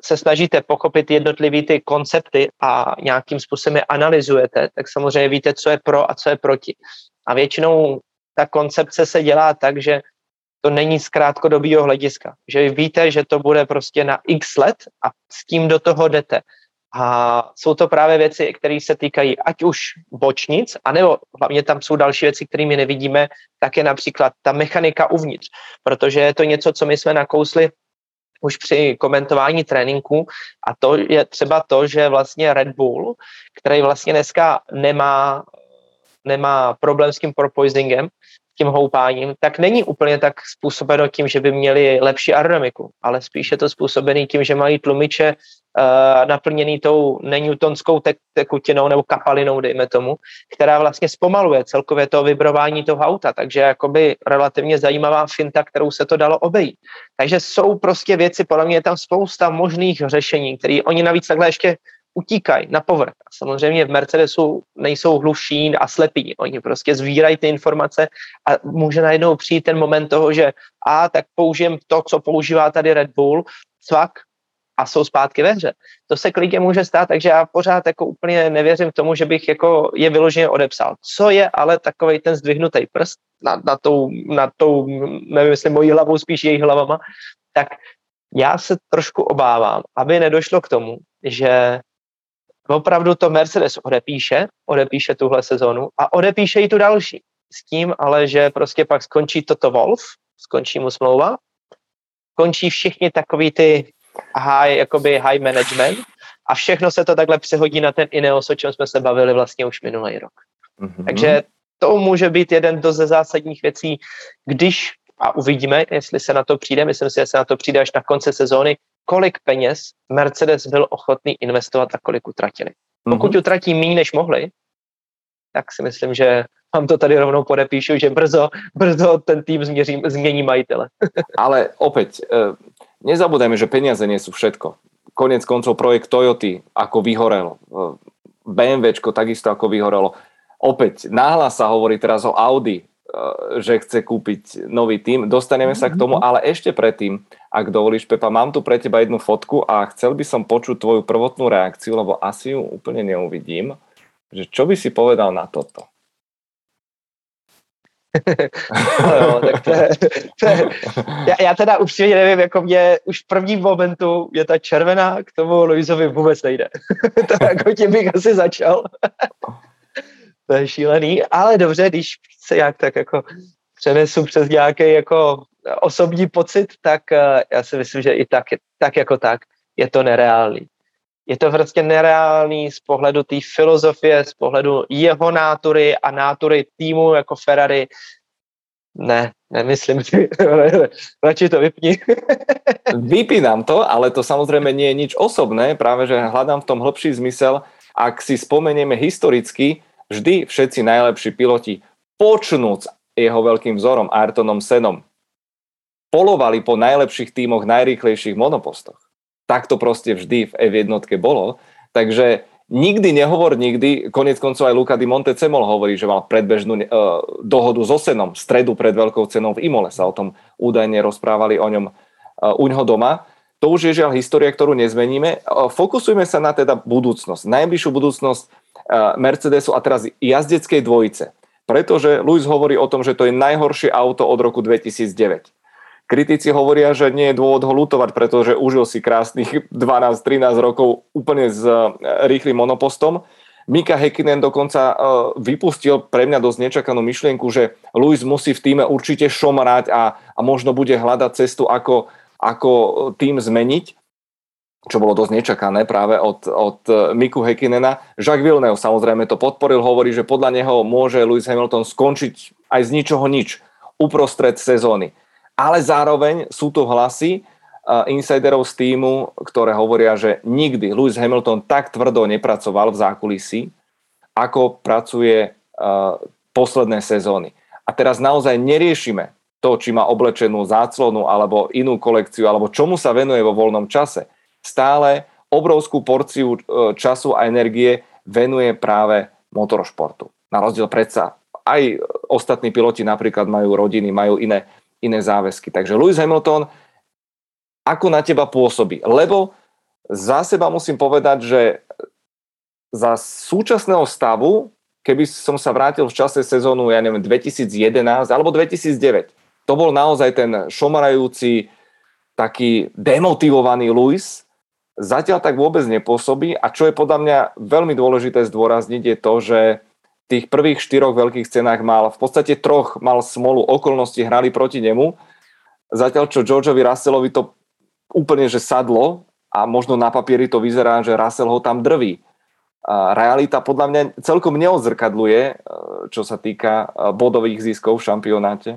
se snažíte pochopit jednotlivý ty koncepty a nějakým způsobem je analyzujete, tak samozřejmě víte, co je pro a co je proti. A většinou ta koncepce se dělá tak, že to není z krátkodobého hlediska. Že víte, že to bude prostě na x let a s tím do toho jdete. A jsou to právě věci, které se týkají ať už bočnic, anebo hlavně tam jsou další věci, kterými nevidíme, tak je například ta mechanika uvnitř, protože je to něco, co my jsme nakousli už při komentování tréninku. A to je třeba to, že vlastně Red Bull, který vlastně dneska nemá, nemá problém s tím porpoisingem, tím houpáním, tak není úplně tak způsobeno tím, že by měli lepší aerodynamiku, ale spíše to způsobený tím, že mají tlumiče uh, naplněný tou nenewtonskou te- tekutinou nebo kapalinou, dejme tomu, která vlastně zpomaluje celkově to vibrování toho auta, takže jakoby relativně zajímavá finta, kterou se to dalo obejít. Takže jsou prostě věci, podle mě je tam spousta možných řešení, které oni navíc takhle ještě utíkají na povrch. Samozřejmě v Mercedesu nejsou hluší a slepí. Oni prostě zvírají ty informace a může najednou přijít ten moment toho, že a tak použijem to, co používá tady Red Bull, cvak a jsou zpátky ve hře. To se klidně může stát, takže já pořád jako úplně nevěřím tomu, že bych jako je vyloženě odepsal. Co je ale takový ten zdvihnutý prst na, na, tou, na tou, nevím, jestli mojí hlavou, spíš jejich hlavama, tak já se trošku obávám, aby nedošlo k tomu, že opravdu to Mercedes odepíše, odepíše tuhle sezonu a odepíše i tu další. S tím ale, že prostě pak skončí toto Wolf, skončí mu smlouva, končí všichni takový ty high, jakoby high management a všechno se to takhle přehodí na ten Ineos, o čem jsme se bavili vlastně už minulý rok. Mm-hmm. Takže to může být jeden do ze zásadních věcí, když a uvidíme, jestli se na to přijde, myslím si, že se na to přijde až na konci sezóny, kolik peněz Mercedes byl ochotný investovat a kolik utratili. Pokud mm-hmm. utratí méně, než mohli, tak si myslím, že vám to tady rovnou podepíšu, že brzo, brzo ten tým změří, změní majitele. Ale opäť, eh, nezabudajme, že peniaze nie sú všetko. Konec koncov projekt Toyoty ako vyhorel. Eh, BMWčko takisto ako vyhorelo. Opäť, náhlas sa hovorí teraz o Audi, že chce kúpiť nový tým. Dostaneme sa k tomu, mhm. ale ešte predtým, ak dovolíš, Pepa, mám tu pre teba jednu fotku a chcel by som počuť tvoju prvotnú reakciu, lebo asi ju úplne neuvidím. Že čo by si povedal na toto? no, tak to je, to je, já, já teda upřímně nevím, jako mě už v prvním momentu je ta červená, k tomu Luizovi vůbec nejde. tak jako tím bych asi začal to je šílený, ale dobře, když se jak tak jako přenesu přes nějaký jako osobní pocit, tak uh, já si myslím, že i tak, tak jako tak je to nereálný. Je to prostě nereálný z pohledu té filozofie, z pohledu jeho nátury a nátury týmu jako Ferrari. Ne, nemyslím si. Radši to vypni. Vypínám to, ale to samozrejme nie je nič osobné, práve že hľadám v tom hlbší zmysel. Ak si spomenieme historicky, vždy všetci najlepší piloti, počnúc jeho veľkým vzorom Ayrtonom Senom, polovali po najlepších tímoch, najrýchlejších monopostoch. Tak to proste vždy v F1 bolo. Takže nikdy nehovor nikdy, konec koncov aj Luca di Montecemol hovorí, že mal predbežnú uh, dohodu so Senom, stredu pred veľkou cenou v Imole sa o tom údajne rozprávali o ňom uh, u ňoho doma. To už je žiaľ história, ktorú nezmeníme. Uh, fokusujme sa na teda budúcnosť, najbližšiu budúcnosť Eh, Mercedesu a teraz jazdeckej dvojice. Pretože Lewis hovorí o tom, že to je najhoršie auto od roku 2009. Kritici hovoria, že nie je dôvod ho lutovať, pretože užil si krásnych 12-13 rokov úplne s e, rýchlým monopostom. Mika Hekinen dokonca e, vypustil pre mňa dosť nečakanú myšlienku, že Luis musí v týme určite šomrať a, a možno bude hľadať cestu, ako, ako tým zmeniť čo bolo dosť nečakané práve od, od Miku Hekinena. Jacques Villeneuve samozrejme to podporil, hovorí, že podľa neho môže Lewis Hamilton skončiť aj z ničoho nič uprostred sezóny. Ale zároveň sú tu hlasy uh, insiderov z týmu, ktoré hovoria, že nikdy Lewis Hamilton tak tvrdo nepracoval v zákulisí, ako pracuje uh, posledné sezóny. A teraz naozaj neriešime to, či má oblečenú záclonu alebo inú kolekciu, alebo čomu sa venuje vo voľnom čase. Stále obrovskú porciu uh, času a energie venuje práve motoršportu. Na rozdiel predsa aj ostatní piloti napríklad majú rodiny, majú iné, iné záväzky. Takže Lewis Hamilton, ako na teba pôsobí? Lebo za seba musím povedať, že za súčasného stavu, keby som sa vrátil v čase sezónu, ja neviem, 2011 alebo 2009, to bol naozaj ten šomarajúci, taký demotivovaný Lewis, zatiaľ tak vôbec nepôsobí a čo je podľa mňa veľmi dôležité zdôrazniť je to, že tých prvých štyroch veľkých cenách mal, v podstate troch mal smolu, okolnosti hrali proti nemu, zatiaľ čo Georgeovi Russellovi to úplne že sadlo a možno na papieri to vyzerá, že Russell ho tam drví. A realita podľa mňa celkom neodzrkadluje, e, čo sa týka e, bodových ziskov v šampionáte.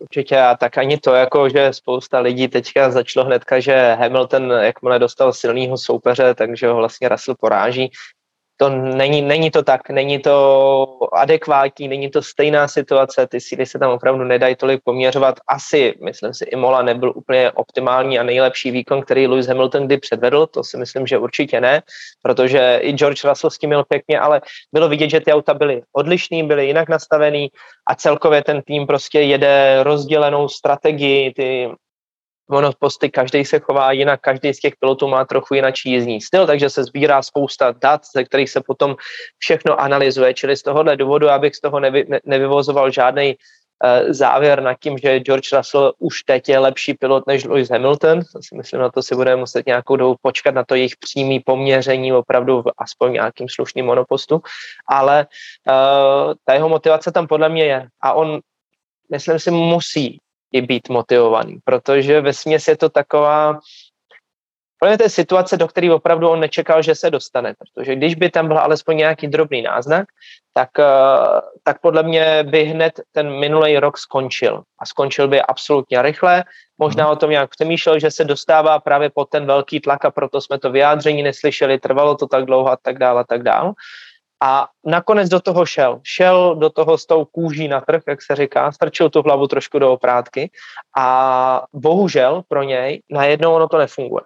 Určitě a tak ani to, jako že spousta lidí teďka začalo hnedka, že Hamilton, jakmile dostal silného soupeře, takže ho vlastně Russell poráží to není, není to tak, není to adekvátní, není to stejná situace, ty síly se tam opravdu nedají tolik poměřovat. Asi, myslím si, Imola nebyl úplně optimální a nejlepší výkon, který Lewis Hamilton kdy předvedl, to si myslím, že určitě ne, protože i George Russell s tím měl pěkně, ale bylo vidět, že ty auta byly odlišný, byly jinak nastavený a celkově ten tým prostě jede rozdělenou strategii, ty monoposty, každý se chová jinak, každý z těch pilotů má trochu jináčí jízdní styl, takže se sbírá spousta dat, ze kterých se potom všechno analyzuje, čili z tohohle důvodu, abych z toho nevy, ne, nevyvozoval žádný uh, závěr na tím, že George Russell už teď je lepší pilot než Lewis Hamilton. To si myslím, na to si budeme muset nějakou dobu počkat na to jejich přímý poměření opravdu v aspoň nějakým slušným monopostu, ale uh, ta jeho motivace tam podle mě je a on myslím si, musí i být motivovaný, protože ve směs je to taková, Podle to je situace, do které opravdu on nečekal, že se dostane, protože když by tam byl alespoň nějaký drobný náznak, tak, eh, tak podle mě by hned ten minulý rok skončil. A skončil by absolutně rychle. Možná o tom nějak přemýšlel, že se dostává právě pod ten velký tlak a proto jsme to vyjádření neslyšeli, trvalo to tak dlouho a tak dále a tak dále. A nakonec do toho šel. Šel do toho s tou kůží na trh, jak se říká, strčil tu hlavu trošku do oprátky a bohužel pro něj najednou ono to nefunguje.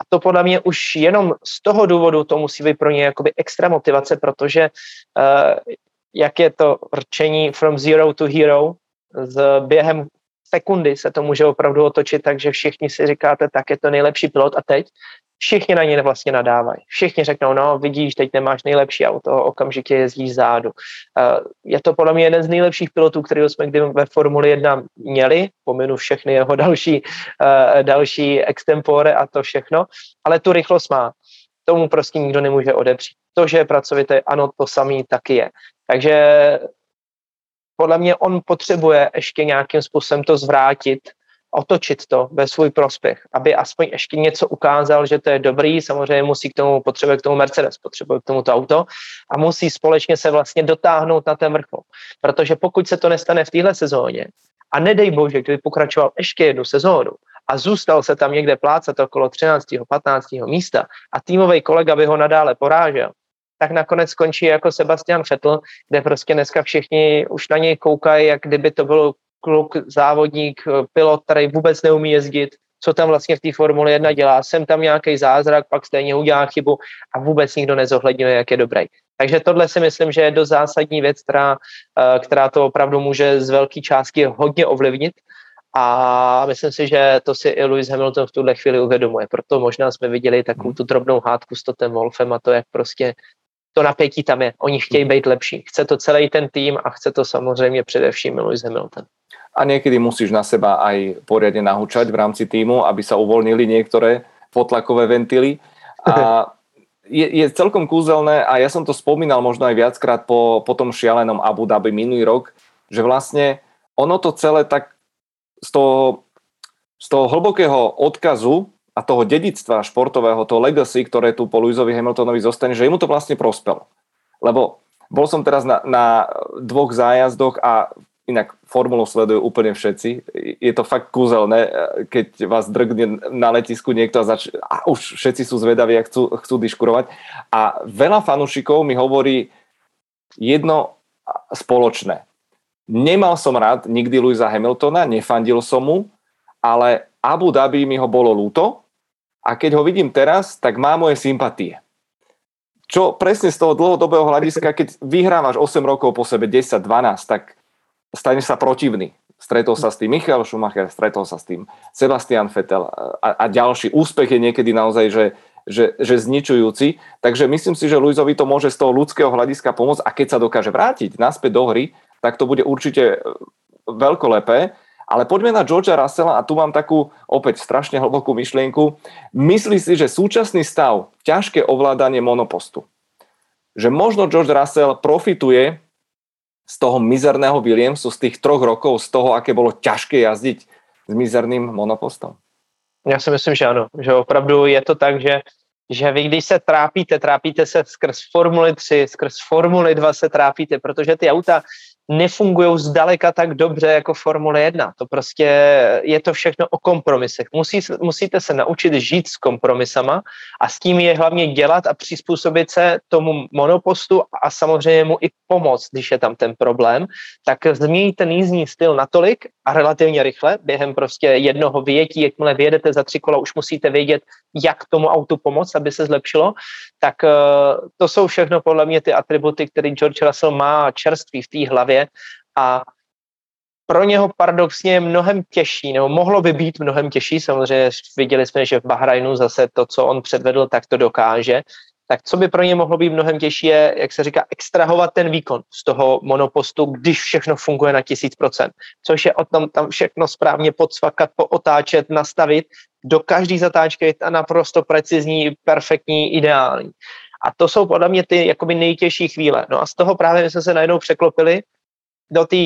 A to podle mě už jenom z toho důvodu to musí být pro ně jakoby extra motivace, protože uh, jak je to rčení from zero to hero, z během sekundy se to může opravdu otočit, takže všichni si říkáte, tak je to nejlepší pilot a teď všichni na ně vlastně nadávají. Všichni řeknou, no vidíš, teď nemáš nejlepší auto, okamžitě jezdíš zádu. Eh, je to podle mě jeden z nejlepších pilotů, kterého jsme kdy ve Formuli 1 měli, pominu všechny jeho další, eh, další extempore a to všechno, ale tu rychlost má. Tomu prostě nikdo nemůže odepřít. To, že je pracovitý, ano, to samý taky je. Takže podle mě on potřebuje ještě nějakým způsobem to zvrátit, otočit to ve svůj prospěch, aby aspoň ještě něco ukázal, že to je dobrý, samozřejmě musí k tomu, potřebuje k tomu Mercedes, potřebuje k tomu to auto a musí společně se vlastně dotáhnout na ten vrchol. Protože pokud se to nestane v téhle sezóně a nedej bože, kdyby pokračoval ještě jednu sezónu a zůstal se tam někde plácat okolo 13. 15. místa a týmový kolega by ho nadále porážel, tak nakonec skončí jako Sebastian Vettel, kde prostě dneska všichni už na něj koukají, jak kdyby to bylo kluk, závodník, eh, pilot, který vůbec neumí jezdit, co tam vlastně v té Formule 1 dělá. Jsem tam nějaký zázrak, pak stejně udělá chybu a vůbec nikdo nezohledňuje, jak je dobrý. Takže tohle si myslím, že je do zásadní věc, která, eh, která to opravdu může z velké částky hodně ovlivnit. A myslím si, že to si i Lewis Hamilton v tuhle chvíli uvědomuje. Proto možná jsme viděli takovou tu drobnou hádku s Totem Wolfem a to, jak prostě to napětí tam je. Oni chtějí být lepší. Chce to celý ten tým a chce to samozřejmě především Lewis Hamilton. a niekedy musíš na seba aj poriadne nahúčať v rámci týmu, aby sa uvoľnili niektoré potlakové ventily. A je, je celkom kúzelné a ja som to spomínal možno aj viackrát po, po tom šialenom Abu Dhabi minulý rok, že vlastne ono to celé tak z toho, z toho hlbokého odkazu a toho dedictva športového, toho legacy, ktoré tu po Louisovi Hamiltonovi zostane, že mu to vlastne prospelo. Lebo bol som teraz na, na dvoch zájazdoch a inak formulu sledujú úplne všetci. Je to fakt kúzelné, keď vás drgne na letisku niekto a, zač- a už všetci sú zvedaví a chcú, chcú diškurovať. A veľa fanúšikov mi hovorí jedno spoločné. Nemal som rád nikdy Louisa Hamiltona, nefandil som mu, ale Abu Dhabi mi ho bolo lúto a keď ho vidím teraz, tak má moje sympatie. Čo presne z toho dlhodobého hľadiska, keď vyhrávaš 8 rokov po sebe, 10, 12, tak stane sa protivný. Stretol sa s tým Michael Schumacher, stretol sa s tým Sebastian Vettel a, a ďalší. Úspech je niekedy naozaj, že, že, že zničujúci. Takže myslím si, že Luizovi to môže z toho ľudského hľadiska pomôcť a keď sa dokáže vrátiť naspäť do hry, tak to bude určite e, veľkolepé. Ale poďme na Georgea Russella a tu mám takú opäť strašne hlbokú myšlienku. Myslí si, že súčasný stav, ťažké ovládanie monopostu, že možno George Russell profituje z toho mizerného Williamsu, z tých troch rokov, z toho, aké bolo ťažké jazdiť s mizerným monopostom? Já si myslím, že ano. Že opravdu je to tak, že, že vy když se trápíte, trápíte se skrz Formuli 3, skrz Formuli 2 se trápíte, protože ty auta nefungují zdaleka tak dobře jako Formule 1. To prostě je to všechno o kompromisech. Musí, musíte se naučit žít s kompromisama a s tím je hlavně dělat a přizpůsobit se tomu monopostu a samozřejmě mu i pomoct, když je tam ten problém, tak změníte ten jízdní styl natolik a relativně rychle, během prostě jednoho vyjetí, jakmile vyjedete za tři kola, už musíte vědět, jak tomu autu pomoct, aby se zlepšilo, tak eh, to jsou všechno podle mě ty atributy, které George Russell má čerství v té hlavě a pro něho paradoxně je mnohem těžší, nebo mohlo by být mnohem těžší, samozřejmě viděli jsme, že v Bahrajnu zase to, co on předvedl, tak to dokáže, tak co by pro ně mohlo být mnohem těžší je, jak se říká, extrahovat ten výkon z toho monopostu, když všechno funguje na tisíc procent. Což je o tom tam všechno správně podsvakat, pootáčet, nastavit. Do každé zatáčky je ta naprosto precizní, perfektní, ideální. A to jsou podle mě ty jakoby nejtěžší chvíle. No a z toho právě my jsme se najednou překlopili do té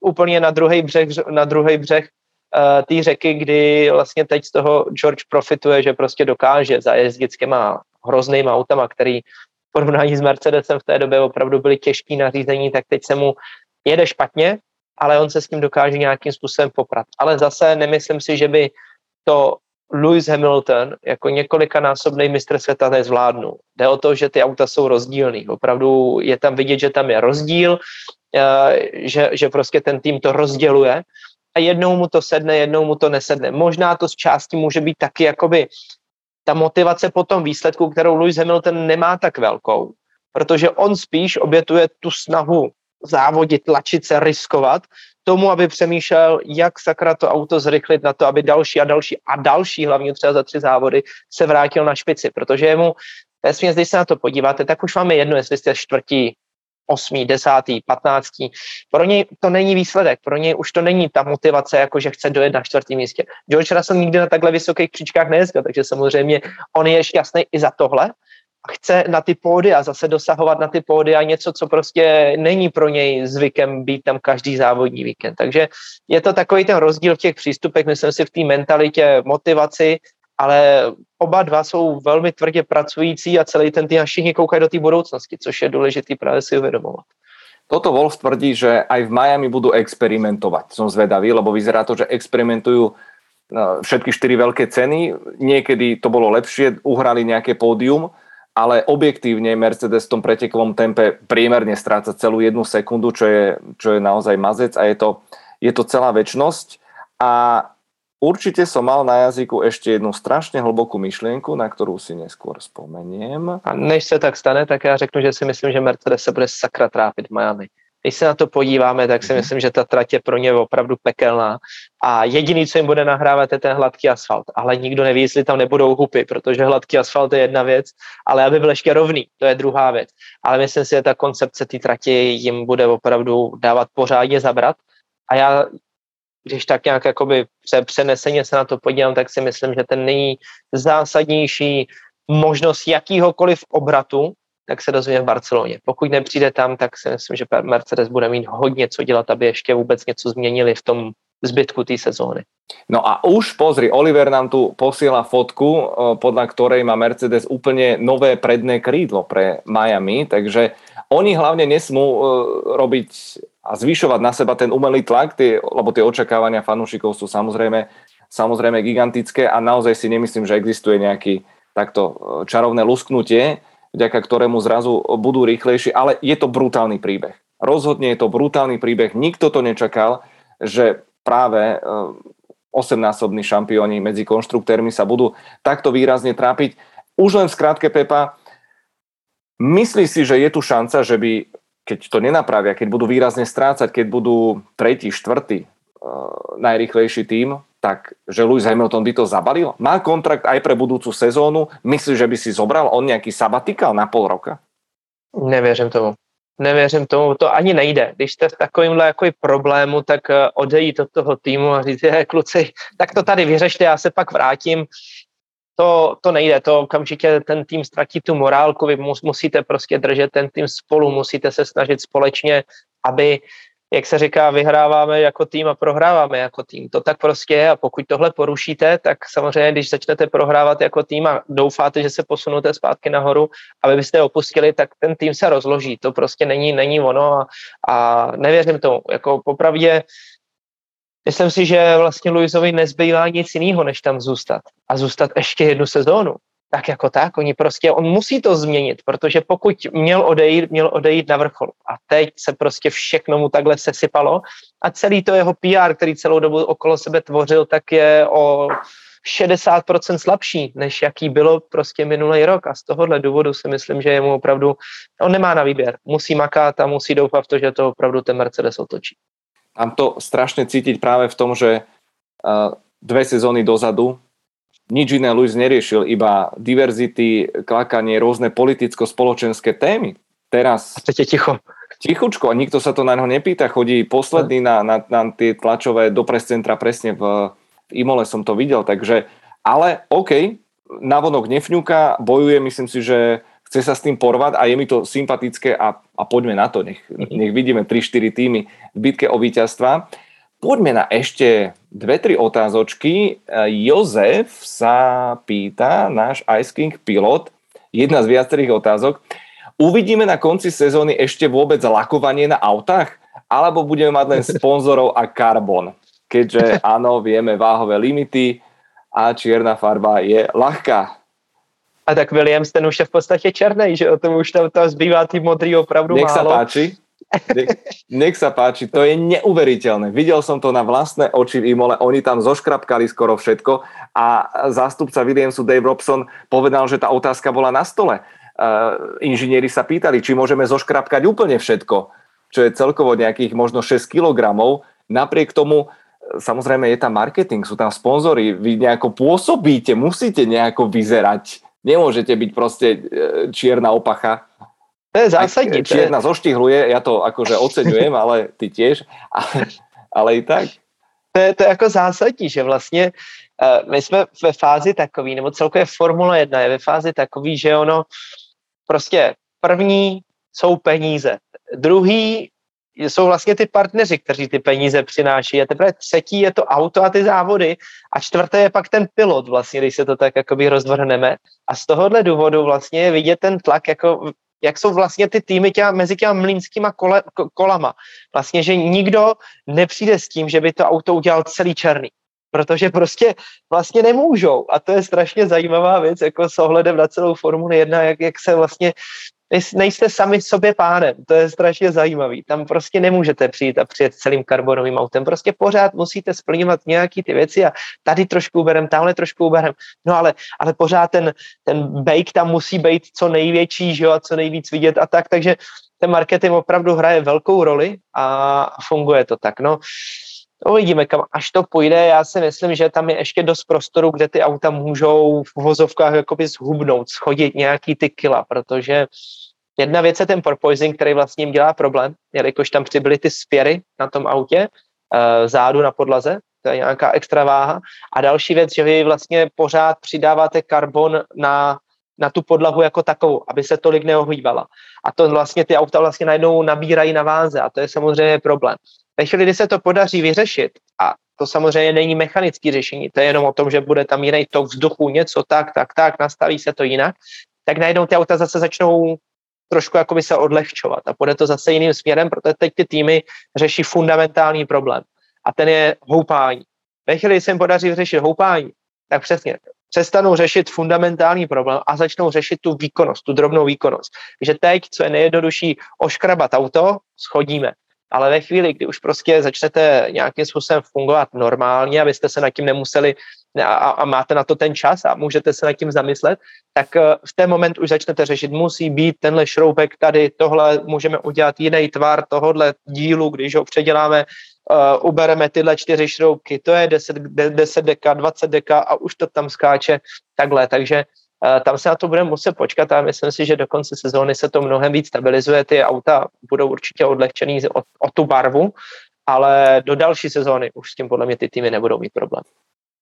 úplně na druhý břeh, na druhý břeh uh, té řeky, kdy vlastně teď z toho George profituje, že prostě dokáže zajezdit s těma hroznýma autama, který v porovnání s Mercedesem v té době opravdu byly těžký nařízení, tak teď se mu jede špatně, ale on se s tím dokáže nějakým způsobem poprat. Ale zase nemyslím si, že by to Lewis Hamilton jako několikanásobný mistr světa nezvládnul. Jde o to, že ty auta jsou rozdílný. Opravdu je tam vidět, že tam je rozdíl, že, že prostě ten tým to rozděluje a jednou mu to sedne, jednou mu to nesedne. Možná to z části může být taky jakoby ta motivace po tom výsledku, kterou Lewis Hamilton nemá tak velkou, protože on spíš obětuje tu snahu závodit, tlačit se, riskovat, tomu, aby přemýšlel, jak sakra to auto zrychlit na to, aby další a další a další, hlavně třeba za tři závody, se vrátil na špici, protože je mu, vesměs, když se na to podíváte, tak už máme jedno, jestli jste čtvrtí, osmý, desátý, patnáctý. Pro něj to není výsledek, pro něj už to není ta motivace, jako že chce dojet na čtvrtém místě. George Russell nikdy na takhle vysokých příčkách nejezdil, takže samozřejmě on je šťastný i za tohle a chce na ty pódy a zase dosahovat na ty pódy a něco, co prostě není pro něj zvykem být tam každý závodní víkend. Takže je to takový ten rozdíl v těch přístupech, myslím si v té mentalitě, motivaci ale oba dva jsou velmi tvrdě pracující a celý ten tým všichni koukají do té budoucnosti, což je důležité právě si uvědomovat. Toto Wolf tvrdí, že aj v Miami budú experimentovať. Som zvedavý, lebo vyzerá to, že experimentujú no, všetky štyri veľké ceny. Niekedy to bolo lepšie, uhrali nejaké pódium, ale objektívne Mercedes v tom pretekovom tempe priemerne stráca celú jednu sekundu, čo je, čo je naozaj mazec a je to, je to celá väčnosť. A Určite som mal na jazyku ešte jednu strašne hlbokú myšlienku, na ktorú si neskôr spomeniem. A než se tak stane, tak já řeknu, že si myslím, že Mercedes se bude sakra trápit v Miami. Když se na to podíváme, tak si mm-hmm. myslím, že ta trať je pro ně opravdu pekelná. A jediný, co jim bude nahrávat, je ten hladký asfalt. Ale nikdo neví, jestli tam nebudou hupy, protože hladký asfalt je jedna věc, ale aby byl ještě rovný, to je druhá věc. Ale myslím si, že ta koncepce té trati jim bude opravdu dávat pořádně zabrat. A já když tak nějak jakoby přeneseně se na to podívám, tak si myslím, že ten nejzásadnější možnost jakýhokoliv obratu, tak se dozvíme v Barceloně. Pokud nepřijde tam, tak si myslím, že Mercedes bude mít hodně co dělat, aby ještě vůbec něco změnili v tom zbytku té sezóny. No a už pozri, Oliver nám tu posiela fotku, eh, podľa ktorej má Mercedes úplne nové predné krídlo pre Miami, takže oni hlavne nesmú eh, robiť a zvyšovať na seba ten umelý tlak, tie, lebo tie očakávania fanúšikov sú samozrejme, samozrejme gigantické a naozaj si nemyslím, že existuje nejaký takto e, čarovné lusknutie, vďaka ktorému zrazu budú rýchlejší, ale je to brutálny príbeh. Rozhodne je to brutálny príbeh, nikto to nečakal, že práve 8-násobní e, šampióni medzi konštruktérmi sa budú takto výrazne trápiť. Už len v skrátke, Pepa, myslí si, že je tu šanca, že by, keď to nenapravia, keď budú výrazne strácať, keď budú tretí, štvrtý, uh, najrychlejší tým, tak že Lewis Hamilton by to zabalil? Má kontrakt aj pre budúcu sezónu? Myslíš, že by si zobral on nejaký sabatikál na pol roka? Nevěřím tomu. Nevěřím tomu, to ani nejde. Když jste v takovýmhle jako problému, tak eh, odejít od toho týmu a říct, je, kluci, tak to tady vyřešte, já se pak vrátím. To, to nejde, to okamžitě ten tým ztratí tu morálku, vy musíte prostě držet ten tým spolu, musíte se snažit společně, aby jak se říká, vyhráváme jako tým a prohráváme jako tým. To tak prostě je a pokud tohle porušíte, tak samozřejmě, když začnete prohrávat jako tým a doufáte, že se posunete zpátky nahoru, aby byste opustili, tak ten tým se rozloží. To prostě není, není ono a, a nevěřím tomu. Jako popravdě myslím si, že vlastně Luizovi nezbývá nic jiného, než tam zůstat. A zůstat ještě jednu sezónu tak jako tak, oni prostě, on musí to změnit, protože pokud měl odejít, měl odejít na vrchol. A teď se prostě všechno mu takhle sesypalo a celý to jeho PR, který celou dobu okolo sebe tvořil, tak je o 60% slabší, než jaký bylo prostě minulý rok. A z tohohle důvodu si myslím, že mu opravdu, on nemá na výběr. Musí makat a musí doufat v to, že to opravdu ten Mercedes otočí. Tam to strašně cítit právě v tom, že dve sezóny dozadu nič iné Luis neriešil, iba diverzity, klakanie, rôzne politicko-spoločenské témy. Teraz... A teď je ticho. Tichučko a nikto sa to na neho nepýta. Chodí posledný na, na, na tie tlačové do centra presne v, v Imole som to videl. Takže, ale OK, navonok nefňuka, bojuje, myslím si, že chce sa s tým porvať a je mi to sympatické a, a poďme na to. Nech, nech vidíme 3-4 týmy v bitke o víťazstva. Poďme na ešte dve, tri otázočky. Jozef sa pýta, náš Ice King pilot, jedna z viacerých otázok. Uvidíme na konci sezóny ešte vôbec lakovanie na autách? Alebo budeme mať len sponzorov a karbon? Keďže áno, vieme váhové limity a čierna farba je ľahká. A tak Williams ten už je v podstatě černý, že o tom už tam, tam zbývá tý modrý opravdu Nech málo. sa páči. Nech, nech sa páči, to je neuveriteľné. Videl som to na vlastné oči v Imole, oni tam zoškrapkali skoro všetko a zástupca Williamsu Dave Robson povedal, že tá otázka bola na stole. Uh, inžinieri sa pýtali, či môžeme zoškrapkať úplne všetko, čo je celkovo nejakých možno 6 kg. Napriek tomu samozrejme je tam marketing, sú tam sponzory, vy nejako pôsobíte, musíte nejako vyzerať. Nemôžete byť proste e, čierna opacha to je zásadní. Čierna zoštihluje, já to akože oceňujem, ale ty tiež, ale, ale i tak. To je, to je jako zásadní, že vlastně uh, my jsme ve fázi takový, nebo celkově Formule 1 je ve fázi takový, že ono prostě první jsou peníze, druhý jsou vlastně ty partneři, kteří ty peníze přináší. A teprve třetí je to auto a ty závody a čtvrté je pak ten pilot vlastně, když se to tak jakoby rozvrhneme. A z tohohle důvodu vlastně je vidět ten tlak jako jak jsou vlastně ty týmy těma, mezi těma mlínskýma kole, kolama. Vlastně, že nikdo nepřijde s tím, že by to auto udělal celý černý. Protože prostě vlastně nemůžou. A to je strašně zajímavá věc, jako s ohledem na celou Formuli 1, jak, jak se vlastně nejste sami sobě pánem, to je strašně zajímavý. Tam prostě nemůžete přijít a přijet celým karbonovým autem, prostě pořád musíte splňovat nějaký ty věci a tady trošku uberem, tamhle trošku uberem. No ale, ale pořád ten, ten bake tam musí být co největší, že jo, a co nejvíc vidět a tak, takže ten marketing opravdu hraje velkou roli a funguje to tak. No, Uvidíme, kam až to půjde. Já si myslím, že tam je ještě dost prostoru, kde ty auta můžou v vozovkách jakoby zhubnout, schodit nějaký ty kila, protože jedna věc je ten porpoising, který vlastně jim dělá problém, jelikož tam přibyly ty spěry na tom autě zádu na podlaze, to je nějaká extra váha. A další věc, že vy vlastně pořád přidáváte karbon na, na tu podlahu jako takovou, aby se tolik neohýbala. A to vlastně ty auta vlastně najednou nabírají na váze a to je samozřejmě problém. Ve chvíli, kdy se to podaří vyřešit, a to samozřejmě není mechanické řešení, to je jenom o tom, že bude tam jiný tok vzduchu, něco tak, tak, tak, nastaví se to jinak, tak najednou ty auta zase začnou trošku jakoby se odlehčovat a půjde to zase jiným směrem, protože teď ty týmy řeší fundamentální problém a ten je houpání. Ve chvíli, kdy se jim podaří vyřešit houpání, tak přesně přestanou řešit fundamentální problém a začnou řešit tu výkonnost, tu drobnou výkonnost. Takže teď, co je nejjednodušší, oškrabat auto, schodíme. Ale ve chvíli, kdy už prostě začnete nějakým způsobem fungovat normálně, abyste se nad tím nemuseli a, a máte na to ten čas a můžete se nad tím zamyslet, tak eh, v ten moment už začnete řešit, musí být tenhle šroubek tady, tohle můžeme udělat jiný tvar tohohle dílu, když ho předěláme, uh, ubereme tyhle čtyři šroubky, to je 10, 10 deka, 20 deka a už to tam skáče takhle, takže tam se na to budeme muset počkat a myslím si, že do konce sezóny se to mnohem víc stabilizuje, ty auta budou určitě odlehčený o, o tu barvu, ale do další sezóny už s tím podle mě ty týmy nebudou mít problém.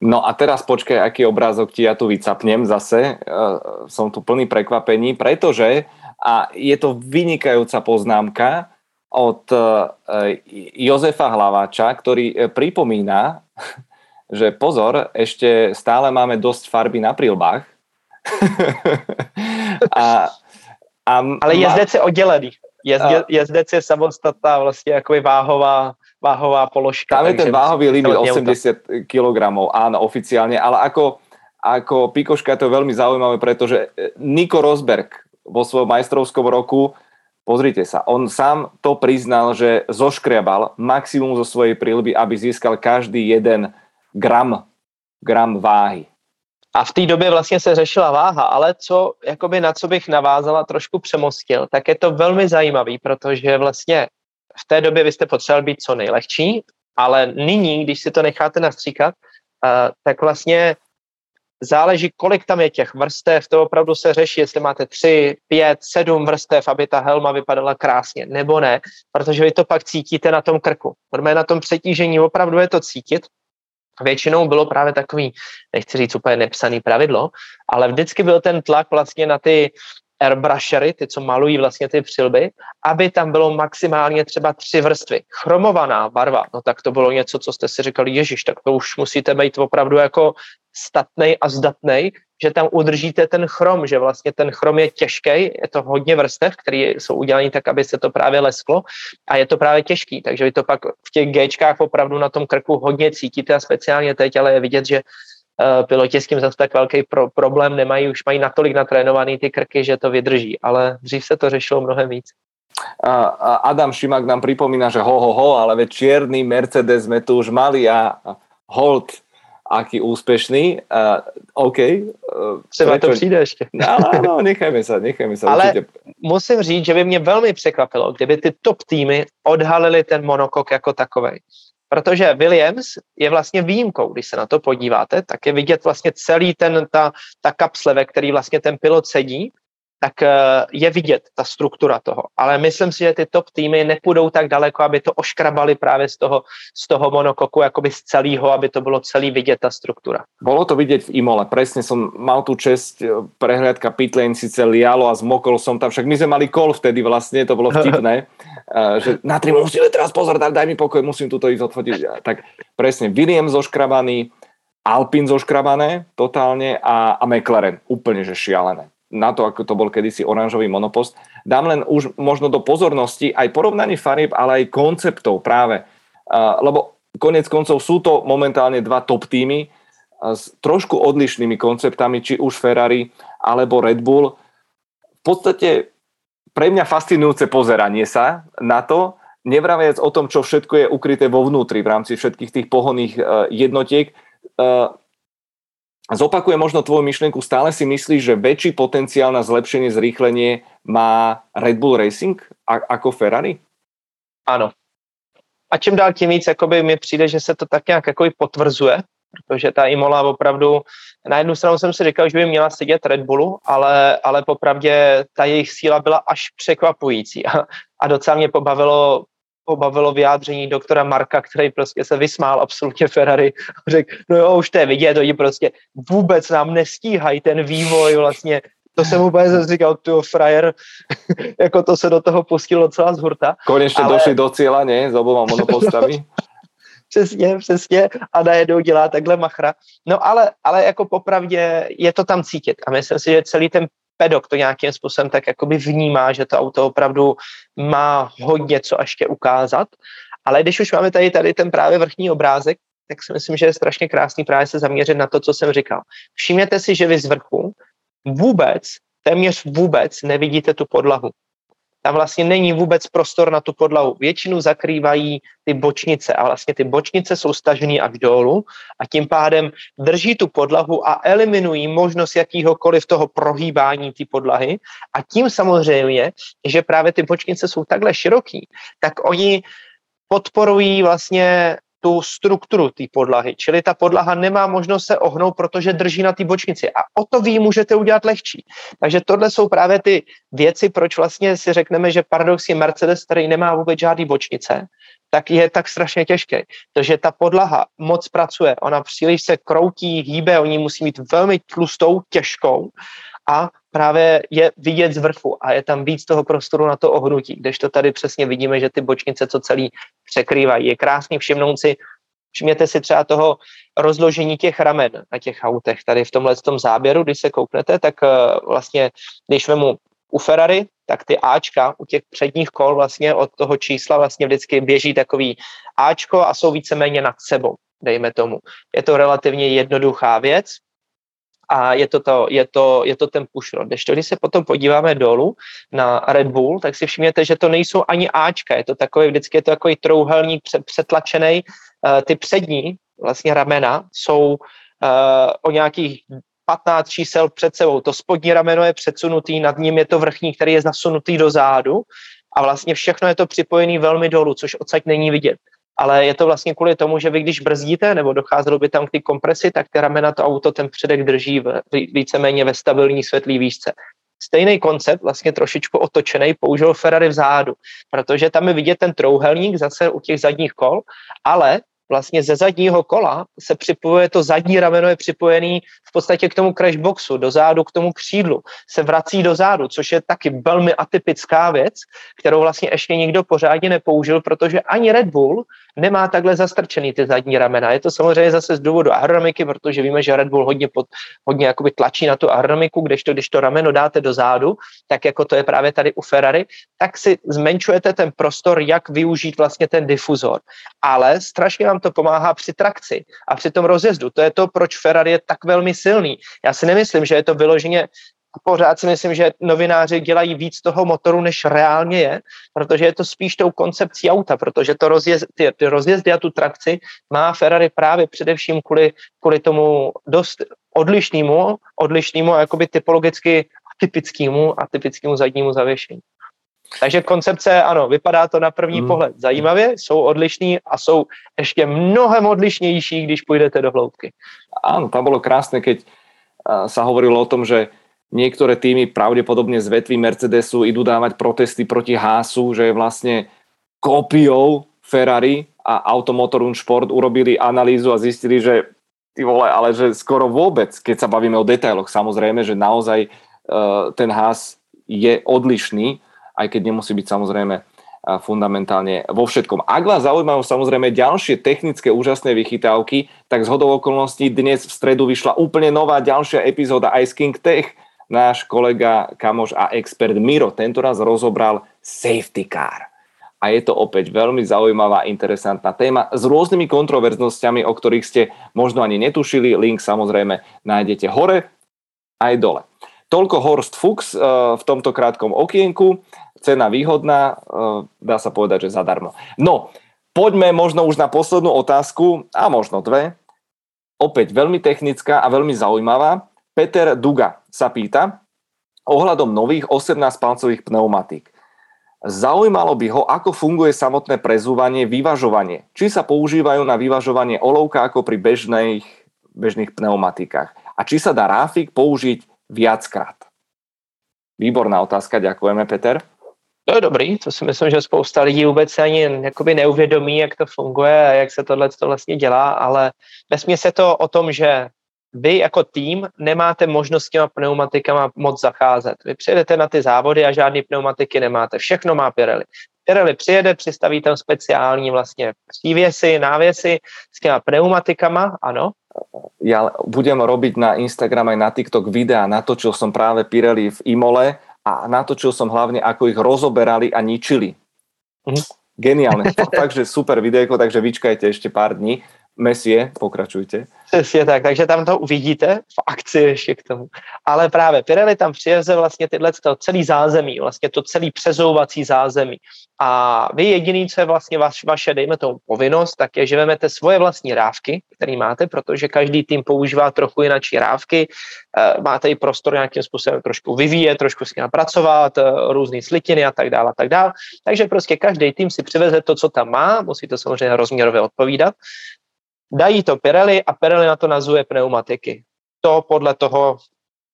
No a teraz počkaj, aký obrázok ti ja tu vycapnem zase. Uh, som tu plný prekvapení, pretože, a je to vynikajúca poznámka od uh, Jozefa Hlaváča, ktorý uh, pripomína, že pozor, ešte stále máme dosť farby na prílbách. a, a Ale jezdec je oddelený. Jezdec, jezdec je samostatná vlastně jako váhová váhová položka. Tam je ten váhový limit 80 kg, áno, oficiálne, ale ako, ako pikoška to je veľmi zaujímavé, pretože e, Niko Rosberg vo svojom majstrovskom roku, pozrite sa, on sám to priznal, že zoškriabal maximum zo svojej prílby, aby získal každý jeden gram, gram váhy. A v té době vlastně se řešila váha, ale co, jakoby na co bych navázala, trošku přemostil, tak je to velmi zajímavý, protože vlastně v té době vy jste potřebovali být co nejlehčí, ale nyní, když si to necháte nastříkat, uh, tak vlastně záleží, kolik tam je těch vrstev, to opravdu se řeší, jestli máte tři, pět, sedm vrstev, aby ta helma vypadala krásně, nebo ne, protože vy to pak cítíte na tom krku. Protože na tom přetížení opravdu je to cítit. Většinou bylo právě takový, nechci říct úplně nepsaný pravidlo, ale vždycky byl ten tlak vlastně na ty airbrushery, ty, co malují vlastně ty přilby, aby tam bylo maximálně třeba tři vrstvy. Chromovaná barva, no tak to bylo něco, co jste si říkali, ježiš, tak to už musíte být opravdu jako statnej a zdatnej, že tam udržíte ten chrom, že vlastně ten chrom je těžký, je to hodně vrstev, které jsou udělané tak, aby se to právě lesklo a je to právě těžký, takže vy to pak v těch Gčkách opravdu na tom krku hodně cítíte a speciálně teď, ale je vidět, že piloti s tím zase tak velký pro, problém nemají, už mají natolik natrénovaný ty krky, že to vydrží, ale dřív se to řešilo mnohem víc. A Adam Šimak nám pripomína, že ho, ho, ho, ale veď čierny Mercedes sme tu už mali a hold, aký úspešný. Uh, OK. Uh, Třeba prečo... to přijde ještě. No, no, nechajme sa, nechajme sa. Ale určitě. musím říct, že by mě velmi překvapilo, kdyby ty top týmy odhalili ten monokok jako takovej protože Williams je vlastně výjimkou, když se na to podíváte, tak je vidět vlastně celý ten, ta, ta kapsle, ve který vlastně ten pilot sedí, tak eh, je vidět ta struktura toho. Ale myslím si, že ty top týmy nepůjdou tak daleko, aby to oškrabali právě z toho, z toho monokoku, jakoby z celého, aby to bylo celý vidět ta struktura. Bolo to vidět v Imole. Presne som mal tu čest, eh, prehliadka pitlane sice lialo a zmokol som tam, však my sme mali kol vtedy vlastne, to bolo vtipné, eh, že na tri musíme teraz pozor, daj mi pokoj, musím tuto ísť odfotiť. Tak presne, Williams zoškrabaný, Alpine zoškrabané totálne a, a McLaren úplne že šialené na to, ako to bol kedysi oranžový monopost. Dám len už možno do pozornosti aj porovnanie farieb, ale aj konceptov práve. Lebo konec koncov sú to momentálne dva top týmy s trošku odlišnými konceptami, či už Ferrari alebo Red Bull. V podstate pre mňa fascinujúce pozeranie sa na to, nevraviac o tom, čo všetko je ukryté vo vnútri v rámci všetkých tých pohonných e, jednotiek. E, zopakujem možno tvoju myšlienku, stále si myslíš, že väčší potenciál na zlepšenie, zrýchlenie má Red Bull Racing ako Ferrari? Ano. A čím dál tím víc jakoby mi přijde, že se to tak nějak jakoby potvrzuje, protože ta Imola opravdu, na jednu stranu jsem si říkal, že by měla sedět Red Bullu, ale, ale popravdě ta jejich síla byla až překvapující a, a docela mě pobavilo pobavilo vyjádření doktora Marka, který prostě se vysmál absolutně Ferrari a řekl, no jo, už to je vidět, oni prostě vůbec nám nestíhají ten vývoj vlastně to jsem úplně říkal, tu frajer, jako to se do toho pustilo docela z hurta. Konečně ale... došli do cíla, ne, s oboma monopostavy. přesně, přesně a najednou dělá takhle machra. No ale, ale jako popravdě je to tam cítit a myslím si, že celý ten pedok to nějakým způsobem tak jakoby vnímá, že to auto opravdu má hodně co ještě ukázat. Ale když už máme tady, tady ten právě vrchní obrázek, tak si myslím, že je strašně krásný právě se zaměřit na to, co jsem říkal. Všimněte si, že vy z vrchu vůbec, téměř vůbec nevidíte tu podlahu. Tam vlastně není vůbec prostor na tu podlahu. Většinu zakrývají ty bočnice a vlastně ty bočnice jsou stažené až dolů a tím pádem drží tu podlahu a eliminují možnost jakýhokoliv toho prohýbání té podlahy a tím samozřejmě, že právě ty bočnice jsou takhle široký, tak oni podporují vlastně tu strukturu té podlahy. Čili ta podlaha nemá možnost se ohnout, protože drží na té bočnici. A o to vy můžete udělat lehčí. Takže tohle jsou právě ty věci, proč vlastně si řekneme, že paradoxně Mercedes, který nemá vůbec žádný bočnice, tak je tak strašně těžký. Takže ta podlaha moc pracuje, ona příliš se kroutí, hýbe, oni musí mít velmi tlustou, těžkou a právě je vidět z vrchu a je tam víc toho prostoru na to ohnutí, kdežto tady přesně vidíme, že ty bočnice co celý překrývají. Je krásný všimnout si, všimněte si třeba toho rozložení těch ramen na těch autech. Tady v tomhle tom záběru, když se kouknete, tak uh, vlastně, když vemu u Ferrari, tak ty Ačka u těch předních kol vlastně od toho čísla vlastně vždycky běží takový Ačko a jsou víceméně nad sebou, dejme tomu. Je to relativně jednoduchá věc, a je to, to, je to, je to ten pushrod. Když, když se potom podíváme dolů na Red Bull, tak si všimněte, že to nejsou ani Ačka, je to takový, vždycky je to takový trouhelník přetlačený. Uh, ty přední vlastně ramena jsou uh, o nějakých 15 čísel před sebou. To spodní rameno je předsunutý, nad ním je to vrchní, který je zasunutý do zádu a vlastně všechno je to připojené velmi dolů, což odsaď není vidět ale je to vlastně kvůli tomu, že vy když brzdíte nebo docházelo by tam k té kompresi, tak ty ramena to auto ten předek drží v, víceméně ve stabilní světlý výšce. Stejný koncept, vlastně trošičku otočený, použil Ferrari vzadu, protože tam je vidět ten trouhelník zase u těch zadních kol, ale vlastně ze zadního kola se připojuje, to zadní rameno je připojený v podstatě k tomu crashboxu, do zádu, k tomu křídlu, se vrací do zádu, což je taky velmi atypická věc, kterou vlastně ještě nikdo pořádně nepoužil, protože ani Red Bull nemá takhle zastrčený ty zadní ramena. Je to samozřejmě zase z důvodu aerodynamiky, protože víme, že Red Bull hodně, pod, hodně jakoby tlačí na tu aerodynamiku, když to, když to rameno dáte do zádu, tak jako to je právě tady u Ferrari, tak si zmenšujete ten prostor, jak využít vlastně ten difuzor. Ale strašně vám to pomáhá při trakci a při tom rozjezdu. To je to, proč Ferrari je tak velmi silný. Já si nemyslím, že je to vyloženě pořád si myslím, že novináři dělají víc toho motoru, než reálně je, protože je to spíš tou koncepcí auta, protože to rozjezd, ty, ty rozjezdy a tu trakci má Ferrari právě především kvůli, kvůli tomu dost odlišnému, odlišnému a jakoby typologicky atypickému a typickému zadnímu zavěšení. Takže koncepce, ano, vypadá to na první hmm. pohled zajímavě, jsou odlišní a jsou ještě mnohem odlišnější, když půjdete do hloubky. Áno, tam bolo krásne, keď sa hovorilo o tom, že niektoré týmy pravdepodobne z vetví Mercedesu idú dávať protesty proti Hásu, že je vlastne kópiou Ferrari a Automotorun Sport urobili analýzu a zistili, že ty vole, ale že skoro vôbec, keď sa bavíme o detailoch, samozrejme, že naozaj uh, ten Haas je odlišný aj keď nemusí byť samozrejme fundamentálne vo všetkom. Ak vás zaujímajú samozrejme ďalšie technické úžasné vychytávky, tak z hodou okolností dnes v stredu vyšla úplne nová ďalšia epizóda Ice King Tech. Náš kolega, kamoš a expert Miro tentoraz rozobral safety car. A je to opäť veľmi zaujímavá, interesantná téma s rôznymi kontroverznosťami, o ktorých ste možno ani netušili. Link samozrejme nájdete hore aj dole. Toľko Horst Fuchs eh, v tomto krátkom okienku cena výhodná, eh, dá sa povedať, že zadarmo. No, poďme možno už na poslednú otázku, a možno dve. Opäť veľmi technická a veľmi zaujímavá. Peter Duga sa pýta ohľadom nových 18-palcových pneumatík. Zaujímalo by ho, ako funguje samotné prezúvanie, vyvažovanie. Či sa používajú na vyvažovanie olovka ako pri bežných, bežných pneumatikách. A či sa dá ráfik použiť viackrát. Výborná otázka, ďakujeme Peter. To je dobrý, to si myslím, že spousta lidí vůbec ani jakoby neuvědomí, jak to funguje a jak se tohle to vlastně dělá, ale vesmě se to o tom, že vy jako tým nemáte možnost s těma pneumatikama moc zacházet. Vy přijedete na ty závody a žádný pneumatiky nemáte. Všechno má Pirelli. Pirelli přijede, přistaví tam speciální vlastně přívěsy, návěsy s těma pneumatikama, ano. Ja budem robiť na Instagram aj na TikTok videa, natočil som práve Pirelli v Imole a natočil som hlavne, ako ich rozoberali a ničili. Mhm. Geniálne. takže super videjko, takže vyčkajte ešte pár dní. Mesie, pokračujte. Přesně tak, takže tam to uvidíte v akci ještě k tomu. Ale právě Pirelli tam přijeze vlastně tyhle to celý zázemí, vlastně to celý přezouvací zázemí. A vy jediný, co je vlastně vaš, vaše, dejme tomu, povinnost, tak je, že vezmete svoje vlastní rávky, které máte, protože každý tým používá trochu jináčí rávky, e, máte i prostor nějakým způsobem trošku vyvíjet, trošku s ním pracovat, e, různé slitiny a tak dále, a tak dále. Takže prostě každý tým si přiveze to, co tam má, musí to samozřejmě rozměrově odpovídat dají to Pirelli a Pirelli na to nazuje pneumatiky. To podle toho,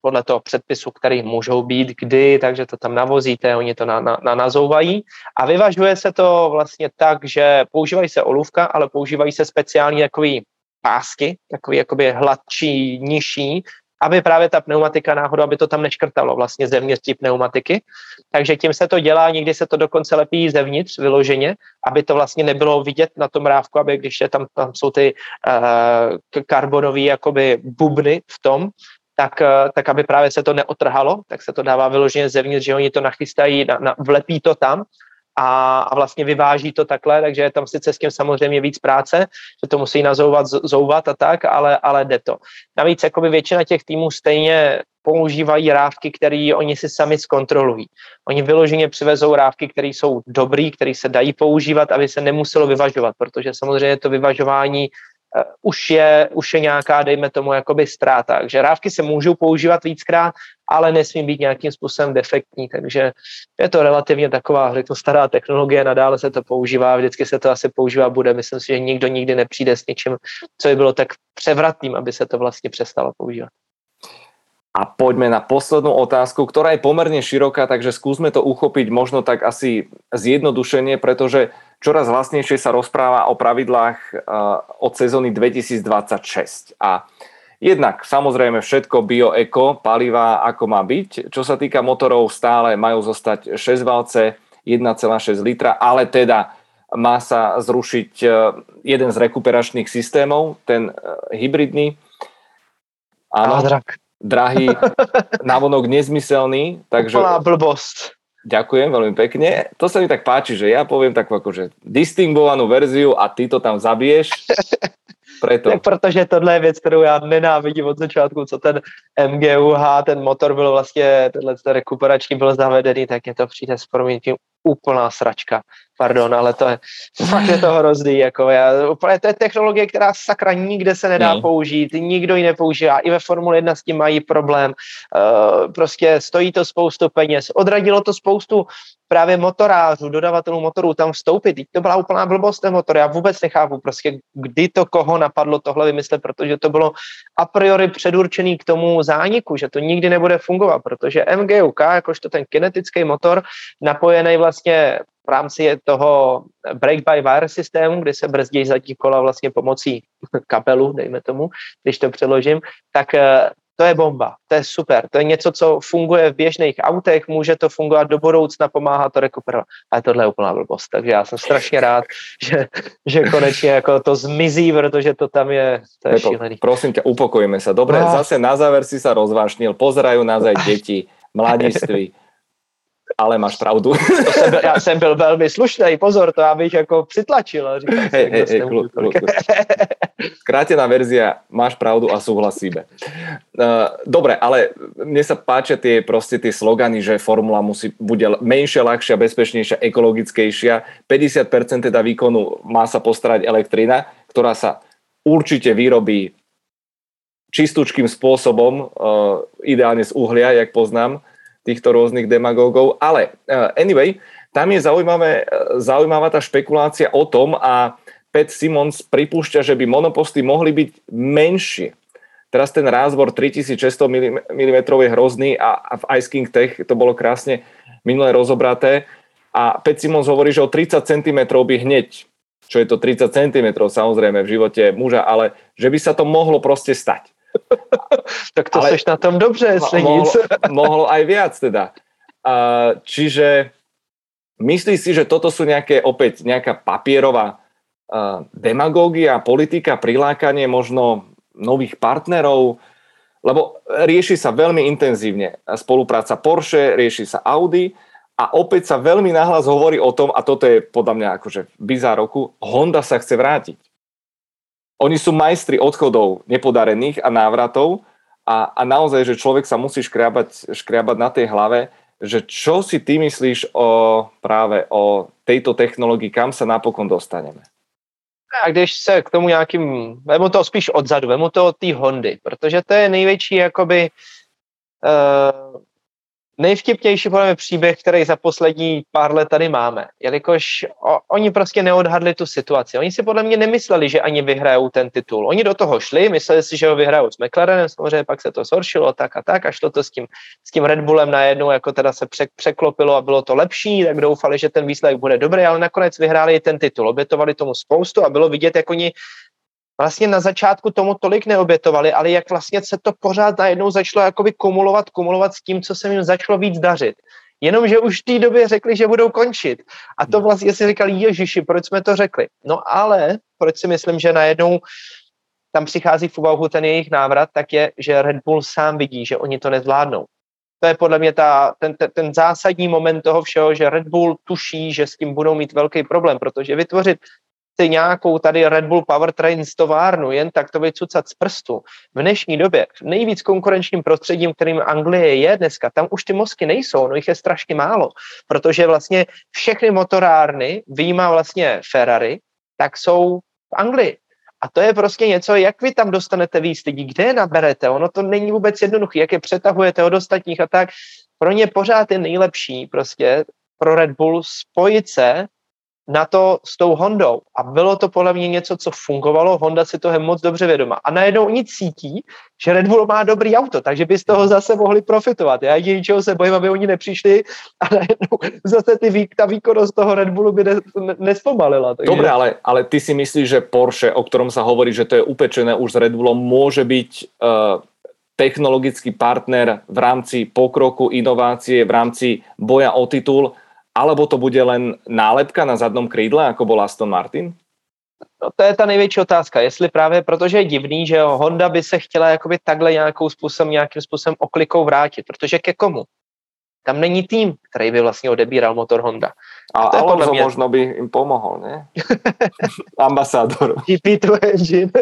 podle toho předpisu, který můžou být kdy, takže to tam navozíte, oni to na, na, na nazouvají a vyvažuje se to vlastně tak, že používají se olůvka, ale používají se speciální takový pásky, takový jakoby hladčí, nižší, aby právě ta pneumatika náhodou, aby to tam neškrtalo vlastně zevnitř té pneumatiky. Takže tím se to dělá, někdy se to dokonce lepí zevnitř vyloženě, aby to vlastně nebylo vidět na tom rávku, aby když je tam, tam jsou ty uh, karbonové jakoby bubny v tom, tak, uh, tak aby právě se to neotrhalo, tak se to dává vyloženě zevnitř, že oni to nachystají, na, na, vlepí to tam a, a vlastně vyváží to takhle, takže je tam sice s tím samozřejmě víc práce, že to musí nazouvat, zouvat a tak, ale, ale jde to. Navíc jakoby většina těch týmů stejně používají rávky, které oni si sami zkontrolují. Oni vyloženě přivezou rávky, které jsou dobrý, které se dají používat, aby se nemuselo vyvažovat, protože samozřejmě to vyvažování už, je, už je nějaká, dejme tomu, jakoby ztráta. Takže rávky se můžou používat víckrát, ale nesmí být nějakým způsobem defektní, takže je to relativně taková, řeknu, stará technologie, nadále se to používá, vždycky se to asi používá bude, myslím si, že nikdo nikdy nepřijde s něčím, co by bylo tak převratným, aby se to vlastně přestalo používat. A poďme na poslednú otázku, ktorá je pomerne široká, takže skúsme to uchopiť možno tak asi zjednodušenie, pretože čoraz vlastnejšie sa rozpráva o pravidlách uh, od sezóny 2026. A jednak samozrejme všetko bio-eko, paliva ako má byť. Čo sa týka motorov, stále majú zostať 6 valce, 1,6 litra, ale teda má sa zrušiť uh, jeden z rekuperačných systémov, ten uh, hybridný. Áno drahý, návonok nezmyselný. Takže... Úplná blbosť. Ďakujem veľmi pekne. To sa mi tak páči, že ja poviem takú akože distingovanú verziu a ty to tam zabiješ. Preto. Tak protože tohle je věc, kterou já nenávidím od začátku, co ten MGUH, ten motor byl vlastně, tenhle ten rekuperační byl zavedený, tak je to přijde s proměnitím úplná sračka. Pardon, ale to je, fakt je to hrozný. Jako já, úplně to je technologie, která sakra nikde se nedá hmm. použít, nikdo ji nepoužívá. I ve Formule 1 s tím mají problém. Uh, prostě stojí to spoustu peněz. Odradilo to spoustu právě motorářů, dodavatelů motorů tam vstoupit. Teď to byla úplná blbost ten motor. Já vůbec nechápu prostě, kdy to koho napadlo tohle vymyslet, protože to bylo a priori předurčený k tomu zániku, že to nikdy nebude fungovat, protože MGUK, jakožto ten kinetický motor, napojený vlastně v rámci toho break-by-wire systému, kdy se brzdí zadní kola vlastně pomocí kabelu, dejme tomu, když to přeložím, tak eh, to je bomba, to je super, to je něco, co funguje v běžných autech, může to fungovat do budoucna, pomáhá to rekuperovat, ale tohle je úplná blbost, takže já jsem strašně rád, že, že konečně jako to zmizí, protože to tam je, to je Pepo, šílený. Prosím tě, upokojíme se. Dobre, no. zase na záver si sa rozvášnil, pozerajú nás aj deti, mladiství ale máš pravdu. To jsem byl, já jsem byl velmi slušný, pozor, to já bych jako přitlačil. Říkal hey, hey, hey. Skrátená verzia, máš pravdu a súhlasíme. Uh, dobre, ale mne sa páčia tie proste tie slogany, že formula musí, bude menšia, ľahšia, bezpečnejšia, ekologickejšia. 50% teda výkonu má sa postarať elektrina, ktorá sa určite vyrobí čistúčkým spôsobom, uh, ideálne z uhlia, jak poznám, týchto rôznych demagógov. Ale uh, anyway, tam je zaujímavé, uh, zaujímavá tá špekulácia o tom a Pat Simons pripúšťa, že by monoposty mohli byť menšie. Teraz ten rázvor 3600 mm je hrozný a, v Ice King Tech to bolo krásne minulé rozobraté. a Pet Simons hovorí, že o 30 cm by hneď, čo je to 30 cm samozrejme v živote muža, ale že by sa to mohlo proste stať. Tak to ale seš na tom dobře, jestli mohlo, nic. mohlo aj viac teda. Uh, čiže myslíš si, že toto sú nejaké, opäť nejaká papierová uh, demagógia, politika, prilákanie možno nových partnerov, lebo rieši sa veľmi intenzívne spolupráca Porsche, rieši sa Audi a opäť sa veľmi nahlas hovorí o tom, a toto je podľa mňa akože bizár roku, Honda sa chce vrátiť. Oni sú majstri odchodov nepodarených a návratov a, a naozaj, že človek sa musí škriabať, škriabať na tej hlave, že čo si ty myslíš o práve o tejto technológii, kam sa napokon dostaneme? A když se k tomu nějakým, vemu to spíš odzadu, vemu to od té Hondy, protože to je největší jakoby uh, nejvtipnější podle mě příběh, který za poslední pár let tady máme, jelikož o, oni prostě neodhadli tu situaci. Oni si podle mě nemysleli, že ani vyhrajou ten titul. Oni do toho šli, mysleli si, že ho vyhrajou s McLarenem, samozřejmě pak se to zhoršilo tak a tak a šlo to s tím, s tím Red Bullem najednou jako teda se překlopilo a bylo to lepší, tak doufali, že ten výsledek bude dobrý, ale nakonec vyhráli i ten titul. Obětovali tomu spoustu a bylo vidět, jak oni vlastně na začátku tomu tolik neobětovali, ale jak vlastně se to pořád najednou začalo jakoby kumulovat, kumulovat s tím, co se jim začalo víc dařit. Jenomže už v té době řekli, že budou končit. A to vlastně si říkali, ježiši, proč jsme to řekli? No ale, proč si myslím, že najednou tam přichází v úvahu ten jejich návrat, tak je, že Red Bull sám vidí, že oni to nezvládnou. To je podle mě ta, ten, ten, ten zásadní moment toho všeho, že Red Bull tuší, že s tím budou mít velký problém, protože vytvořit si nějakou tady Red Bull Powertrain z továrnu, jen tak to vycucat z prstu. V dnešní době, v nejvíc konkurenčním prostředím, kterým Anglie je dneska, tam už ty mozky nejsou, no jich je strašně málo, protože vlastně všechny motorárny, výjima vlastně Ferrari, tak jsou v Anglii. A to je prostě něco, jak vy tam dostanete víc lidí, kde je naberete, ono to není vůbec jednoduché, jak je přetahujete od ostatních a tak. Pro ně pořád je nejlepší prostě pro Red Bull spojit se na to s tou Hondou. A bylo to podle mě něco, co fungovalo, Honda si toho je moc dobře vědoma. A najednou oni cítí, že Red Bull má dobrý auto, takže by z toho zase mohli profitovat. Já jediný, čeho se bojím, aby oni nepřišli a najednou zase ty, ta výkonnost toho Red Bullu by nespomalila. Takže... Dobre, ale, ale ty si myslíš, že Porsche, o ktorom sa hovorí, že to je upečené už s Red Bullom, môže byť uh, technologický partner v rámci pokroku, inovácie, v rámci boja o titul alebo to bude len nálepka na zadnom krídle, ako bol Aston Martin? No, to je ta největší otázka, jestli právě protože je divný, že Honda by se chtěla jakoby takhle nějakou způsobem, nějakým způsobem oklikou vrátit, protože ke komu? Tam není tým, který by vlastně odebíral motor Honda. A, a to Alonso mě... možno by jim pomohl, ne? Ambasádor. GP2 engine.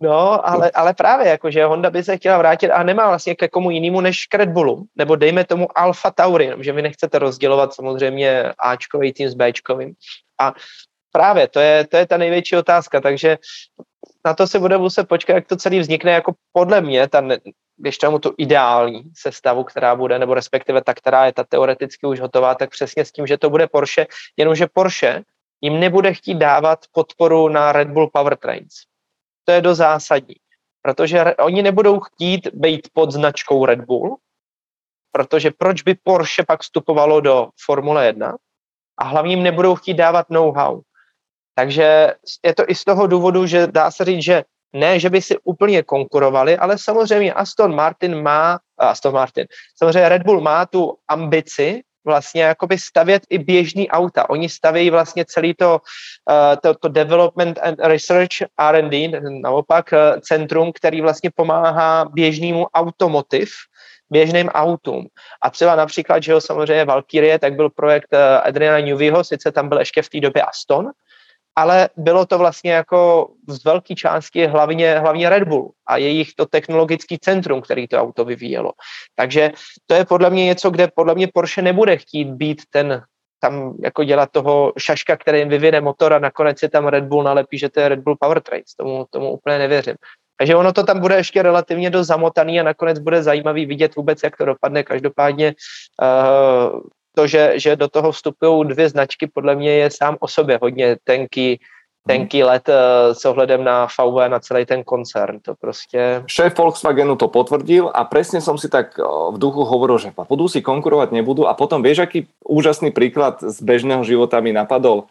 No, ale, ale právě jako, že Honda by se chtěla vrátit a nemá vlastně ke komu jinému než k Red Bullu, nebo dejme tomu Alfa Tauri, že vy nechcete rozdělovat samozřejmě Ačkový tým s Bčkovým. A právě to je, to je ta největší otázka, takže na to se bude muset počkat, jak to celý vznikne, jako podle mě, ta, když tomu tu ideální sestavu, která bude, nebo respektive ta, která je ta teoreticky už hotová, tak přesně s tím, že to bude Porsche, jenomže Porsche jim nebude chtít dávat podporu na Red Bull Powertrains to je do zásadní. Protože oni nebudou chtít být pod značkou Red Bull, protože proč by Porsche pak vstupovalo do Formule 1 a hlavně jim nebudou chtít dávat know-how. Takže je to i z toho důvodu, že dá se říct, že ne, že by si úplně konkurovali, ale samozřejmě Aston Martin má, Aston Martin, samozřejmě Red Bull má tu ambici vlastně jakoby stavět i běžný auta. Oni stavějí vlastně celý to, uh, to, to development and research R&D, naopak uh, centrum, který vlastně pomáhá běžnému automotiv, běžným autům. A třeba například, že jo, samozřejmě Valkyrie, tak byl projekt uh, Adriana Neweyho, sice tam byl ještě v té době Aston, ale bylo to vlastně jako z velké části hlavně, hlavně Red Bull a jejich to technologický centrum, který to auto vyvíjelo. Takže to je podle mě něco, kde podle mě Porsche nebude chtít být ten tam jako dělat toho šaška, který jim vyvine motor a nakonec je tam Red Bull nalepí, že to je Red Bull Powertrains. Tomu, tomu úplně nevěřím. Takže ono to tam bude ještě relativně dost zamotaný a nakonec bude zajímavý vidět vůbec, jak to dopadne. Každopádně uh, to, že, že do toho vstupují dvě značky, podle mě je sám o sobě hodně tenký, tenký let uh, s ohledem na VW, na celý ten koncern. To prostě... Šéf Volkswagenu to potvrdil a presne som si tak v duchu hovoril, že budú si konkurovať, nebudú. A potom vieš, aký úžasný príklad z bežného života mi napadol?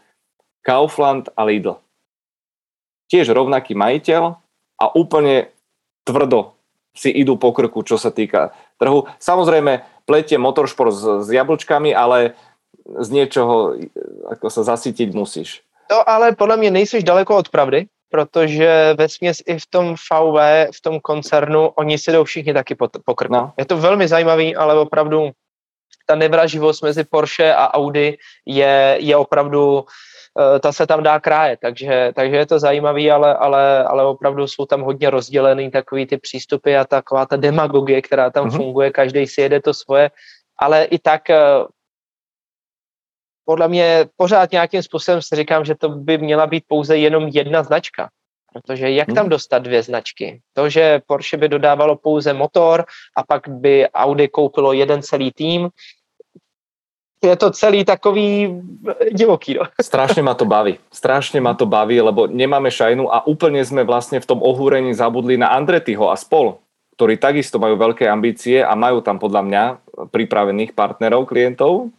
Kaufland a Lidl. Tiež rovnaký majiteľ a úplne tvrdo si idú po krku, čo sa týka trhu. Samozrejme, pletie motoršport s, s jablčkami, ale z niečoho ako sa zasytiť musíš. To ale podle mě nejsiš daleko od pravdy, protože ve směs i v tom VW, v tom koncernu, oni si jdou všichni taky po, po krku. No. Je to velmi zajímavý, ale opravdu ta nevraživost mezi Porsche a Audi je, je opravdu ta se tam dá krájet, takže, takže je to zajímavý, ale, ale, ale opravdu jsou tam hodně rozdělený takový ty přístupy a taková ta demagogie, která tam mm-hmm. funguje, každý si jede to svoje, ale i tak eh, podle mě pořád nějakým způsobem si říkám, že to by měla být pouze jenom jedna značka. Protože jak tam mhm. dostat dvě značky? To, že Porsche by dodávalo pouze motor a pak by Audi koupilo jeden celý tým, je to celý takový divoký. No. Strašne ma to baví. Strašne ma to baví, lebo nemáme šajnu a úplne sme vlastne v tom ohúrení zabudli na Andretyho a spol, ktorí takisto majú veľké ambície a majú tam podľa mňa pripravených partnerov, klientov.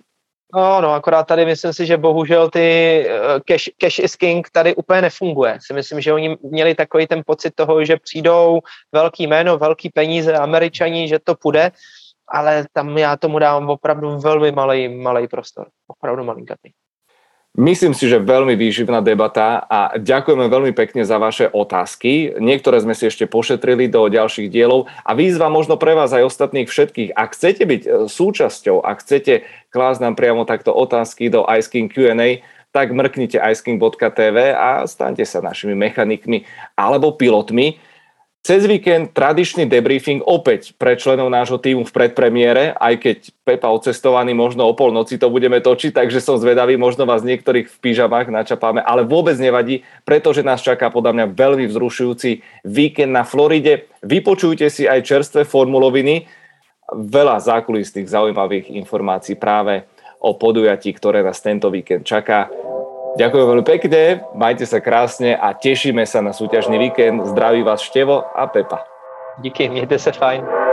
No, no, akorát tady myslím si, že bohužel ty uh, cash, cash is king tady úplně nefunguje. Si myslím, že oni měli takový ten pocit toho, že přijdou velký jméno, velký peníze, američani, že to půjde ale tam já tomu dávám opravdu velmi malý, malý prostor. Opravdu malinkatý. Myslím si, že veľmi výživná debata a ďakujeme veľmi pekne za vaše otázky. Niektoré sme si ešte pošetrili do ďalších dielov a výzva možno pre vás aj ostatných všetkých. Ak chcete byť e, súčasťou, ak chcete klásť nám priamo takto otázky do Ice King Q&A, tak mrknite iceking.tv a staňte sa našimi mechanikmi alebo pilotmi. Cez víkend tradičný debriefing opäť pre členov nášho týmu v predpremiére, aj keď Pepa odcestovaný možno o polnoci to budeme točiť, takže som zvedavý, možno vás niektorých v pyžamách načapáme, ale vôbec nevadí, pretože nás čaká podľa mňa veľmi vzrušujúci víkend na Floride. Vypočujte si aj čerstvé formuloviny, veľa zákulisných zaujímavých informácií práve o podujatí, ktoré nás tento víkend čaká. Ďakujem veľmi pekne, majte sa krásne a tešíme sa na súťažný víkend. Zdraví vás Števo a Pepa. Díky, mějte se fajn.